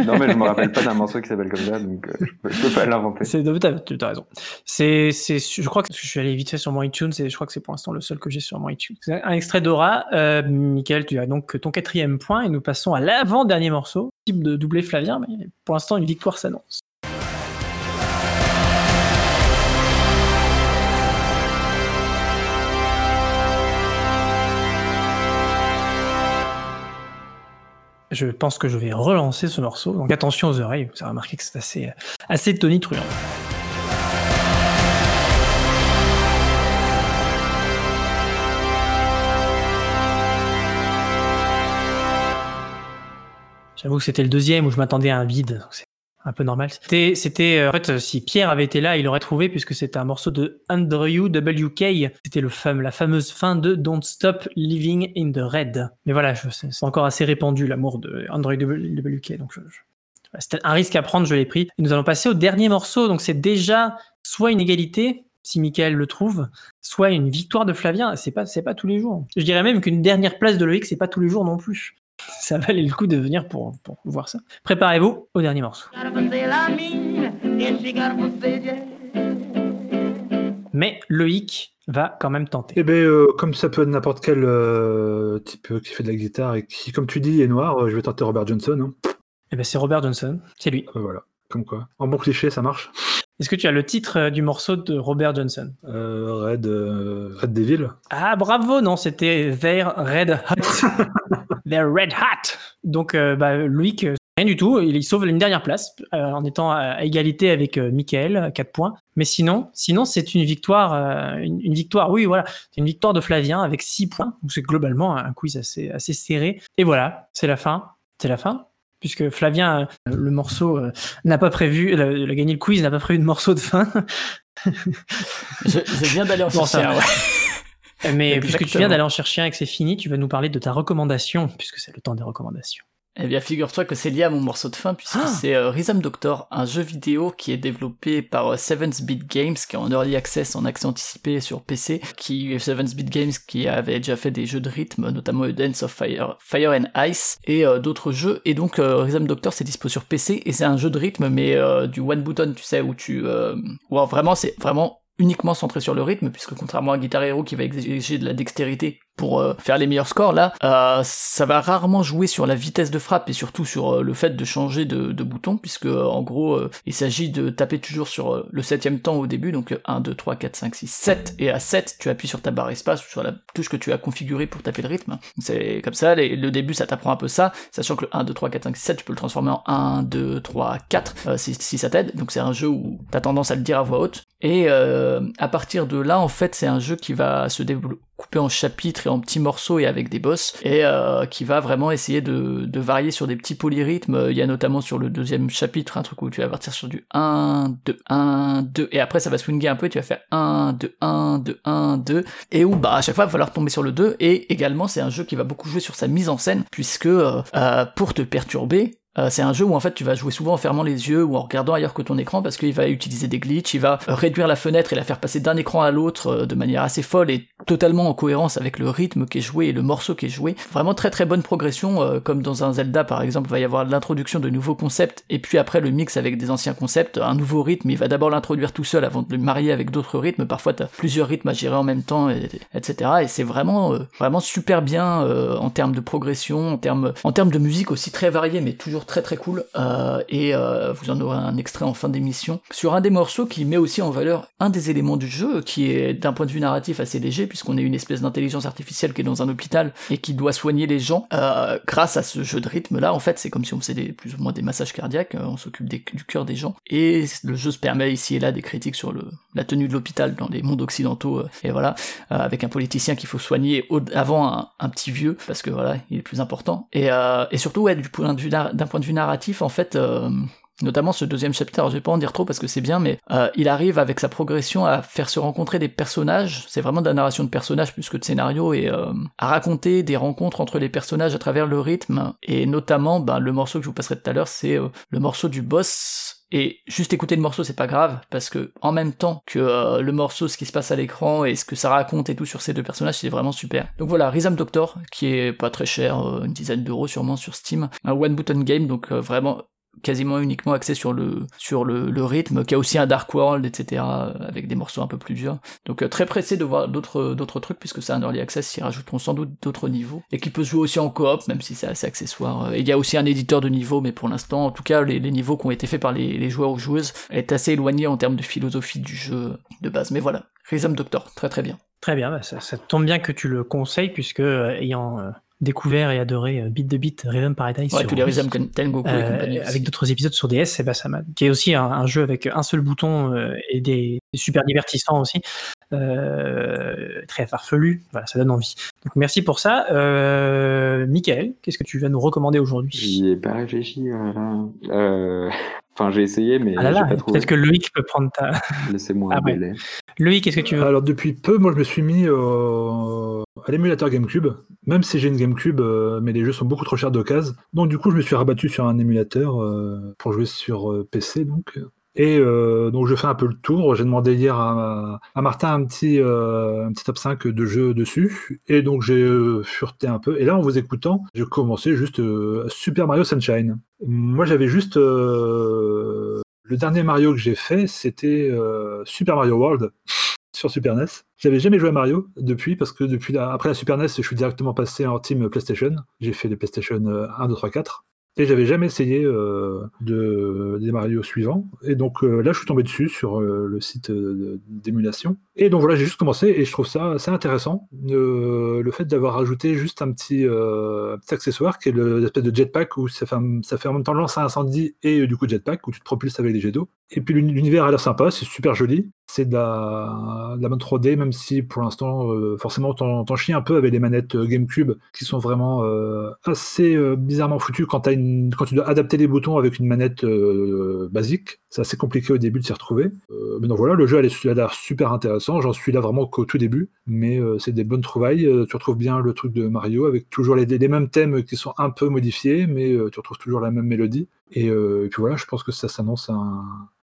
Non, mais je me rappelle pas d'un morceau qui s'appelle comme ça, donc euh, je, peux, je peux pas l'inventer. C'est, t'as, t'as raison. C'est, c'est, je crois que je suis allé vite fait sur mon iTunes et je crois que c'est pour l'instant le seul que j'ai sur mon iTunes. C'est un extrait d'Aura. Euh, Michael, tu as donc ton quatrième point et nous passons à l'avant-dernier morceau. Type de doublé Flavien, mais pour l'instant une victoire s'annonce. Je pense que je vais relancer ce morceau, donc attention aux oreilles, vous avez remarqué que c'est assez, assez tonitruant. J'avoue que c'était le deuxième où je m'attendais à un vide, un peu normal. C'était, c'était, euh, en fait, si Pierre avait été là, il aurait trouvé puisque c'était un morceau de Andrew WK. C'était le fame, la fameuse fin de Don't Stop Living in the Red. Mais voilà, c'est encore assez répandu l'amour de Andrew WK, donc je- c'était un risque à prendre, je l'ai pris. Et nous allons passer au dernier morceau, donc c'est déjà soit une égalité, si Michael le trouve, soit une victoire de Flavien. C'est pas, c'est pas tous les jours. Je dirais même qu'une dernière place de Loïc, c'est pas tous les jours non plus. <laughs> Ça valait le coup de venir pour, pour voir ça. Préparez-vous au dernier morceau. Mais Loïc va quand même tenter. Eh ben, euh, comme ça peut être n'importe quel euh, type euh, qui fait de la guitare et qui, comme tu dis, est noir, je vais tenter Robert Johnson. hein. Eh ben, c'est Robert Johnson, c'est lui. Euh, voilà, comme quoi. En bon cliché, ça marche. Est-ce que tu as le titre euh, du morceau de Robert Johnson? Euh, Red, euh, Red Devil. Ah bravo, non, c'était Their Red Hot. <laughs> Their Red Hot. Donc euh, bah, rien du tout, il, il sauve une dernière place en étant à, égalité avec Michael, à 4 points. Mais sinon, sinon c'est une victoire, une, une victoire, oui voilà, c'est une victoire de Flavien avec 6 points. Donc c'est globalement un quiz assez, assez serré. Et voilà, c'est la fin. C'est la fin puisque Flavien, euh, le morceau, euh, n'a pas prévu, il a, il a gagné le quiz, n'a pas prévu de morceau de fin. <laughs> Je, je viens d'aller en chercher un, ouais. Mais puisque tu viens d'aller en chercher un et que c'est fini, tu vas nous parler de ta recommandation, puisque c'est le temps des recommandations. Eh bien, figure-toi que c'est lié à mon morceau de fin, puisque Ah. c'est euh, Rhythm Doctor, un jeu vidéo qui est développé par euh, 7-Bit Games, qui est en early access, en accès anticipé sur PC, qui 7-Bit Games qui avait déjà fait des jeux de rythme, notamment Dance of Fire, Fire and Ice, et euh, d'autres jeux. Et donc, euh, Rhythm Doctor, c'est dispo sur PC, et c'est un jeu de rythme, mais euh, du one button, tu sais, où tu... Euh, où vraiment, c'est vraiment uniquement centré sur le rythme, puisque contrairement à Guitar Hero qui va exiger de la dextérité pour euh, faire les meilleurs scores, là, euh, ça va rarement jouer sur la vitesse de frappe et surtout sur euh, le fait de changer de, de bouton, puisque euh, en gros, euh, il s'agit de taper toujours sur euh, le septième temps au début, donc euh, 1, 2, 3, 4, 5, 6, 7, et à 7, tu appuies sur ta barre espace ou sur la touche que tu as configurée pour taper le rythme. C'est comme ça, les- le début, ça t'apprend un peu ça, sachant que le 1, 2, 3, 4, 5, 6, 7, tu peux le transformer en 1, 2, 3, 4, euh, si, si ça t'aide, donc c'est un jeu où t'as tendance à le dire à voix haute, et à partir de là, en fait, c'est un jeu qui va se développer coupé en chapitres et en petits morceaux et avec des boss, et euh, qui va vraiment essayer de, de varier sur des petits polyrythmes. Il y a notamment sur le deuxième chapitre un truc où tu vas partir sur du 1, 2, 1, 2, et après ça va swinger un peu, et tu vas faire 1, 2, 1, 2, 1, 2, et où bah à chaque fois il va falloir tomber sur le 2, et également c'est un jeu qui va beaucoup jouer sur sa mise en scène, puisque euh, euh, pour te perturber, euh, c'est un jeu où en fait tu vas jouer souvent en fermant les yeux ou en regardant ailleurs que ton écran parce qu'il va utiliser des glitches, il va euh, réduire la fenêtre et la faire passer d'un écran à l'autre euh, de manière assez folle et totalement en cohérence avec le rythme qui est joué et le morceau qui est joué. Vraiment très très bonne progression, comme dans un Zelda par exemple, il va y avoir l'introduction de nouveaux concepts et puis après le mix avec des anciens concepts, un nouveau rythme, il va d'abord l'introduire tout seul avant de le marier avec d'autres rythmes, parfois t'as plusieurs rythmes à gérer en même temps, et, etc. Et c'est vraiment vraiment super bien en termes de progression, en termes en termes de musique aussi très variée, mais toujours très très cool, euh, et euh, vous en aurez un extrait en fin d'émission, sur un des morceaux qui met aussi en valeur un des éléments du jeu, qui est d'un point de vue narratif assez léger, puisqu'on est une espèce d'intelligence artificielle qui est dans un hôpital et qui doit soigner les gens. Euh, grâce à ce jeu de rythme-là, en fait, c'est comme si on faisait plus ou moins des massages cardiaques, on s'occupe du cœur des gens, et le jeu se permet ici et là des critiques sur la tenue de l'hôpital dans les mondes occidentaux, et voilà, avec un politicien qu'il faut soigner avant un, petit vieux, parce que voilà, il est plus important. Et, et surtout, ouais, du point de vue d'un point de vue narratif, en fait, euh, notamment ce deuxième chapitre, je vais pas en dire trop parce que c'est bien, mais euh, il arrive avec sa progression à faire se rencontrer des personnages, c'est vraiment de la narration de personnages plus que de scénario, et euh, à raconter des rencontres entre les personnages à travers le rythme, et notamment ben, le morceau que je vous passerai tout à l'heure, c'est le morceau du boss et juste écouter le morceau, c'est pas grave, parce que en même temps que euh, le morceau, ce qui se passe à l'écran et ce que ça raconte et tout sur ces deux personnages, c'est vraiment super. Donc voilà, Rhythm Doctor, qui est pas très cher, euh, une dizaine d'euros sûrement sur Steam, un one button game, donc euh, vraiment quasiment uniquement axé sur le sur le, le, rythme, qui a aussi un Dark World, etc. avec des morceaux un peu plus durs. Donc euh, très pressé de voir d'autres trucs puisque c'est un early access, ils rajouteront sans doute d'autres niveaux et qui peut se jouer aussi en coop, même si c'est assez accessoire. il y a aussi un éditeur de niveau, mais pour l'instant, en tout cas, les, niveaux qui ont été faits par les, joueurs ou joueuses est assez éloigné en termes de philosophie du jeu de base. Mais voilà, Rhythm Doctor, très très bien. Très bien, bah, ça, tombe bien que tu le conseilles puisque euh, ayant euh, découvert et adoré euh, Beat the Beat, Rhythm Paradise. Ouais, tous les Rhythm Tengoku euh, avec d'autres épisodes sur DS, et bah, ça m'a, qui est aussi un, jeu avec un seul bouton euh, et des, super divertissants aussi, euh, très farfelu. Voilà, ça donne envie. Donc merci pour ça. Euh, Michael, qu'est-ce que tu vas nous recommander aujourd'hui? J'y ai pas réfléchi. Enfin, j'ai essayé, mais ah là Peut-être que Loïc peut prendre ta. Laissez-moi <laughs> ah, un ouais. Loïc, qu'est-ce que tu veux Alors, depuis peu, moi, je me suis mis euh, à l'émulateur GameCube, même si j'ai une GameCube, euh, mais les jeux sont beaucoup trop chers d'occasion. Donc, du coup, je me suis rabattu sur un émulateur euh, pour jouer sur PC, donc. Et euh, donc je fais un peu le tour. J'ai demandé hier à, Martin un petit, euh, top 5 de jeux dessus. Et donc j'ai euh, fureté un peu. Et là, en vous écoutant, j'ai commencé juste Super Mario Sunshine. Moi, j'avais juste... le dernier Mario que j'ai fait, c'était Super Mario World <laughs> sur Super NES. J'avais jamais joué à Mario depuis, parce que depuis après la Super NES, je suis directement passé en team PlayStation. J'ai fait les PlayStation 1, 2, 3, 4. Et j'avais jamais essayé euh, de, des Mario suivants. Et donc euh, là, je suis tombé dessus sur euh, le site d'émulation. Et donc voilà, j'ai juste commencé et je trouve ça assez intéressant. le fait d'avoir ajouté juste un petit, accessoire qui est l'espèce de jetpack où ça fait, ça fait en même temps lance à incendie et du coup jetpack où tu te propulses avec des jets d'eau. Et puis l'univers a l'air sympa, c'est super joli. C'est de la, de la bonne 3D, même si pour l'instant, forcément, t'en chies un peu avec les manettes GameCube qui sont vraiment assez bizarrement foutues quand, as une, quand tu dois adapter les boutons avec une manette basique. C'est assez compliqué au début de s'y retrouver. mais donc voilà, le jeu a l'air super intéressant. J'en suis là vraiment qu'au tout début, mais c'est des bonnes trouvailles. tu retrouves bien le truc de Mario avec toujours les, mêmes thèmes qui sont un peu modifiés, mais tu retrouves toujours la même mélodie. Et, puis voilà, je pense que ça s'annonce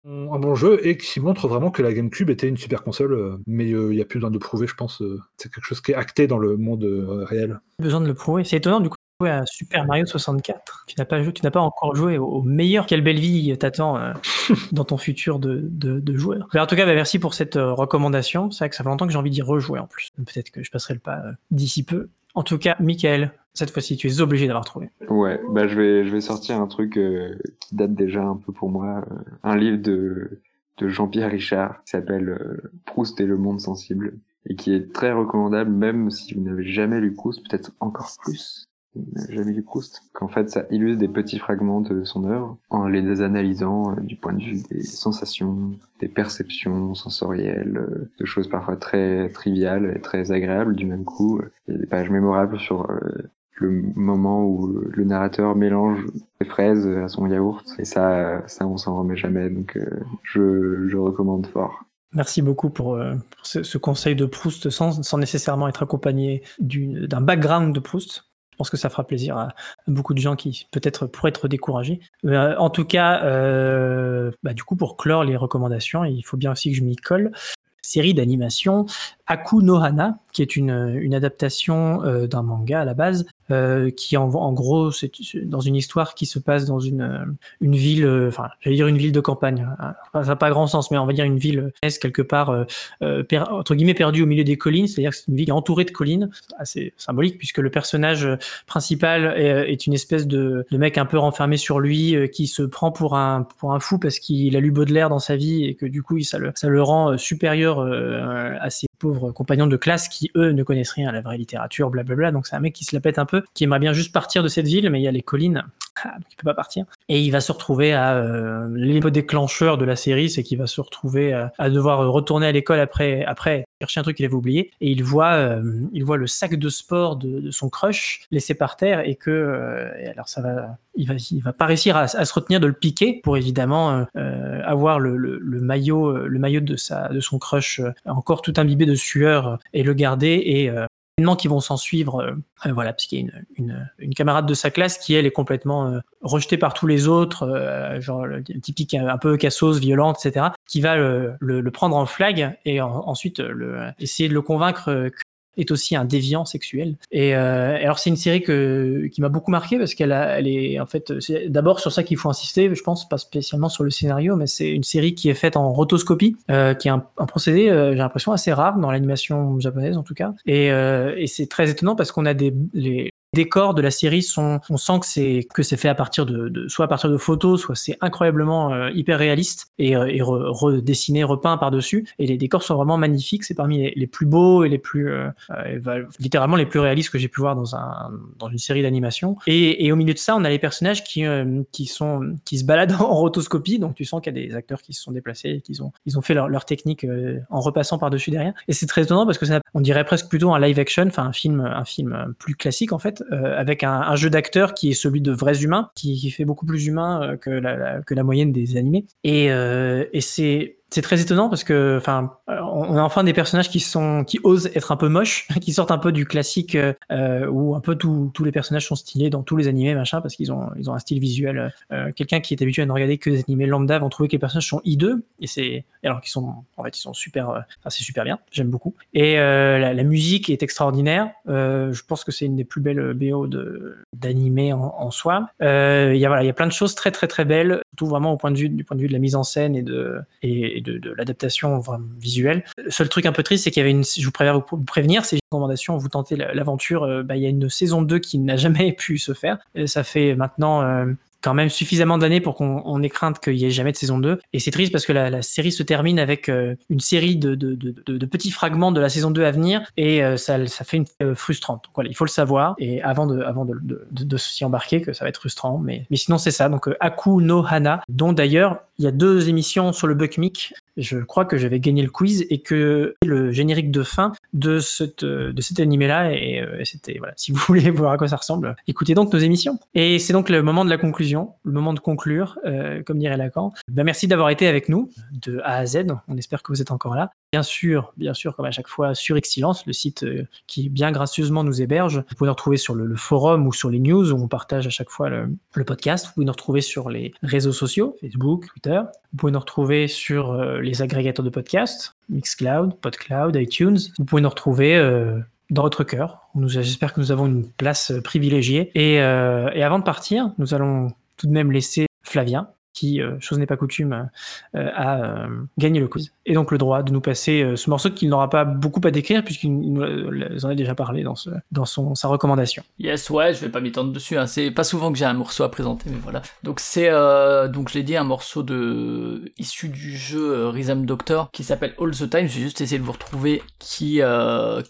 un bon jeu et qui montre vraiment que la GameCube était une super console, euh, mais euh, il n'y a plus besoin de prouver, je pense. Euh, c'est quelque chose qui est acté dans le monde réel. Besoin de le prouver. C'est étonnant du coup de jouer à Super Mario 64. Tu n'as pas joué, tu n'as pas encore joué au, meilleur. Quelle belle vie t'attend <laughs> dans ton futur de, de, joueur. Mais en tout cas, bah, merci pour cette recommandation. C'est vrai que ça fait longtemps que j'ai envie d'y rejouer en plus. Peut-être que je passerai le pas d'ici peu. En tout cas, Michael, cette fois-ci, tu es obligé d'avoir trouvé. Ouais, bah je vais, je vais sortir un truc euh, qui date déjà un peu pour moi, euh, un livre de, de Jean-Pierre Richard qui s'appelle euh, Proust et le monde sensible et qui est très recommandable même si vous n'avez jamais lu Proust, peut-être encore plus jamais lu Proust, qu'en fait ça illustre des petits fragments de son œuvre en les analysant du point de vue des sensations, des perceptions sensorielles, de choses parfois très triviales et très agréables du même coup. Il y a des pages mémorables sur le moment où le narrateur mélange des fraises à son yaourt. Et ça, ça on s'en remet jamais. Donc, euh, je, recommande fort. Merci beaucoup pour, euh, ce, conseil de Proust sans, sans nécessairement être accompagné d'un background de Proust. Pense que ça fera plaisir à, beaucoup de gens qui peut-être pourraient être découragés. Euh, en tout cas, bah, du coup, pour clore les recommandations, il faut bien aussi que je m'y colle série d'animation Aku no Hana, qui est une, une adaptation d'un manga à la base, qui en, gros, c'est dans une histoire qui se passe dans une, une ville, enfin, j'allais dire une ville de campagne, hein. ça n'a pas grand sens, mais on va dire une ville est quelque part, entre guillemets, perdue au milieu des collines, c'est-à-dire que c'est une ville entourée de collines, assez symbolique, puisque le personnage principal est, est une espèce de, de, mec un peu renfermé sur lui, qui se prend pour un, pour un fou parce qu'il a lu Baudelaire dans sa vie et que du coup, ça le, ça le rend supérieur à ses pauvres compagnons de classe qui, eux, ne connaissent rien à la vraie littérature, blablabla. Donc c'est un mec qui se la pète un peu, qui aimerait bien juste partir de cette ville, mais il y a les collines, donc il peut pas partir. Et il va se retrouver à... Euh, les déclencheurs de la série, c'est qu'il va se retrouver à, devoir retourner à l'école après, après chercher un truc qu'il avait oublié, et il voit, euh, il voit le sac de sport de, son crush laissé par terre, et que... Euh, alors ça va... Il va, il va pas réussir à, se retenir de le piquer pour évidemment euh, avoir le, le, le, maillot, le maillot de sa, de son crush encore tout imbibé de sueur et le garder et euh, qui vont s'en suivre, euh, euh, voilà, parce qu'il y a une, une, une, camarade de sa classe qui elle est complètement euh, rejetée par tous les autres, euh, genre typique un peu cassos, violente, etc., qui va le, le, prendre en flag et ensuite le, essayer de le convaincre est aussi un déviant sexuel. Et euh, alors c'est une série que, qui m'a beaucoup marqué parce qu'elle elle est en fait c'est d'abord sur ça qu'il faut insister, je pense pas spécialement sur le scénario, mais c'est une série qui est faite en rotoscopie, euh, qui est un, procédé euh, j'ai l'impression assez rare dans l'animation japonaise en tout cas. Et, et c'est très étonnant parce qu'on a des les, décors de la série sont, on sent que c'est que c'est fait à partir de, de, soit à partir de photos, soit c'est incroyablement euh, hyper réaliste et, euh, et redessiné, repeint par dessus. Et les décors sont vraiment magnifiques. C'est parmi les, plus beaux et les plus euh, euh littéralement les plus réalistes que j'ai pu voir dans un dans une série d'animation. Et, et, au milieu de ça, on a les personnages qui qui sont qui se baladent <laughs> en rotoscopie. Donc tu sens qu'il y a des acteurs qui se sont déplacés, qu'ils ont ils ont fait leur, leur technique en repassant par dessus derrière. Et c'est très étonnant parce que ça, on dirait presque plutôt un live action, enfin un film un film plus classique en fait euh, avec un, jeu d'acteurs qui est celui de vrais humains, qui, fait beaucoup plus humain euh, que la, moyenne des animés. Et, euh, et c'est c'est très étonnant parce que, enfin, on a enfin des personnages qui osent être un peu moches, <laughs> qui sortent un peu du classique euh, où un peu tous les personnages sont stylés dans tous les animés, machin, parce qu'ils ont, un style visuel. Euh, Quelqu'un qui est habitué à ne regarder que des animés lambda vont trouver que les personnages sont hideux et c'est, alors qu'ils sont, en fait, ils sont super, euh, enfin, c'est super bien, j'aime beaucoup. Et euh, la, musique est extraordinaire. Euh, je pense que c'est une des plus belles BO de d'animé en, soi. Il y a voilà, il y a plein de choses très très très belles, tout vraiment au point de vue du point de vue de la mise en scène et de de, l'adaptation visuelle. Le seul truc un peu triste, c'est qu'il y avait une, je vous préviens vous prévenir, c'est une recommandation, vous tentez l'aventure, euh, bah, il y a une saison 2 qui n'a <laughs> jamais pu se faire. Ça fait maintenant euh, quand même suffisamment d'années pour qu'on ait crainte qu'il y ait jamais de saison 2. Et c'est triste parce que la, série se termine avec euh, une série de, petits fragments de la saison 2 à venir et euh, ça, fait une euh, frustrante. Donc voilà, il faut le savoir et avant de, s'y embarquer que ça va être frustrant. Mais, mais sinon c'est ça. Donc Aku no Hana, dont d'ailleurs il y a deux émissions sur le Buckmic. Je crois que j'avais gagné le quiz et que le générique de fin de, cette, de cet animé-là, et, et c'était, voilà, si vous <laughs> voulez voir à quoi ça ressemble, écoutez donc nos émissions. Et c'est donc le moment de la conclusion, le moment de conclure, euh, comme dirait Lacan. Ben, merci d'avoir été avec nous de A à Z. On espère que vous êtes encore là. Bien sûr, bien sûr, comme à chaque fois, sur Excellence, le site euh, qui bien gracieusement nous héberge. Vous pouvez nous retrouver sur le, forum ou sur les news où on partage à chaque fois le, podcast. Vous pouvez nous retrouver sur les réseaux sociaux, Facebook, Twitter. Vous pouvez nous retrouver sur euh, les agrégateurs de podcasts, Mixcloud, Podcloud, iTunes. Vous pouvez nous retrouver euh, dans votre cœur. J'espère que nous avons une place privilégiée. Et avant de partir, nous allons tout de même laisser Flavien qui, euh, chose n'est pas coutume, euh, a euh, gagné le quiz. Et donc le droit de nous passer ce morceau qu'il n'aura pas beaucoup à décrire puisqu'il nous en a déjà parlé dans son, sa recommandation. Yes, ouais, je vais pas m'étendre dessus. Hein. C'est pas souvent que j'ai un morceau à présenter, mais voilà. Donc c'est, donc je l'ai dit, un morceau de issu du jeu Rhythm Doctor qui s'appelle All the Time. J'ai juste essayé de vous retrouver qui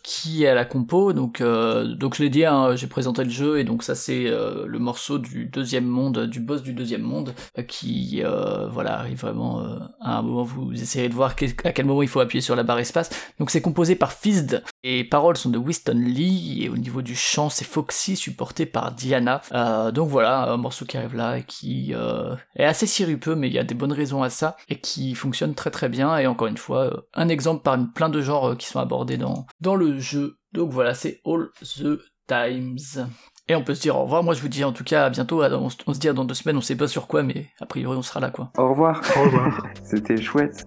qui est à la compo. Donc donc je l'ai dit, hein, j'ai présenté le jeu et donc ça c'est le morceau du deuxième monde, du boss du deuxième monde qui euh, voilà arrive vraiment euh, à un moment vous essayerez de voir à quel moment il faut appuyer sur la barre espace. Donc c'est composé par Fizzed et paroles sont de Winston Lee. Et au niveau du chant c'est Foxy supporté par Diana. Euh, donc voilà un morceau qui arrive là et qui est assez sirupeux mais il y a des bonnes raisons à ça et qui fonctionne très très bien. Et encore une fois un exemple parmi plein de genres qui sont abordés dans dans le jeu. Donc voilà c'est All the Times et on peut se dire au revoir. Moi, je vous dis en tout cas à bientôt. On, se dit dans deux semaines. On sait pas sur quoi, mais a priori, on sera là, quoi. Au revoir. Au revoir. <laughs> C'était chouette.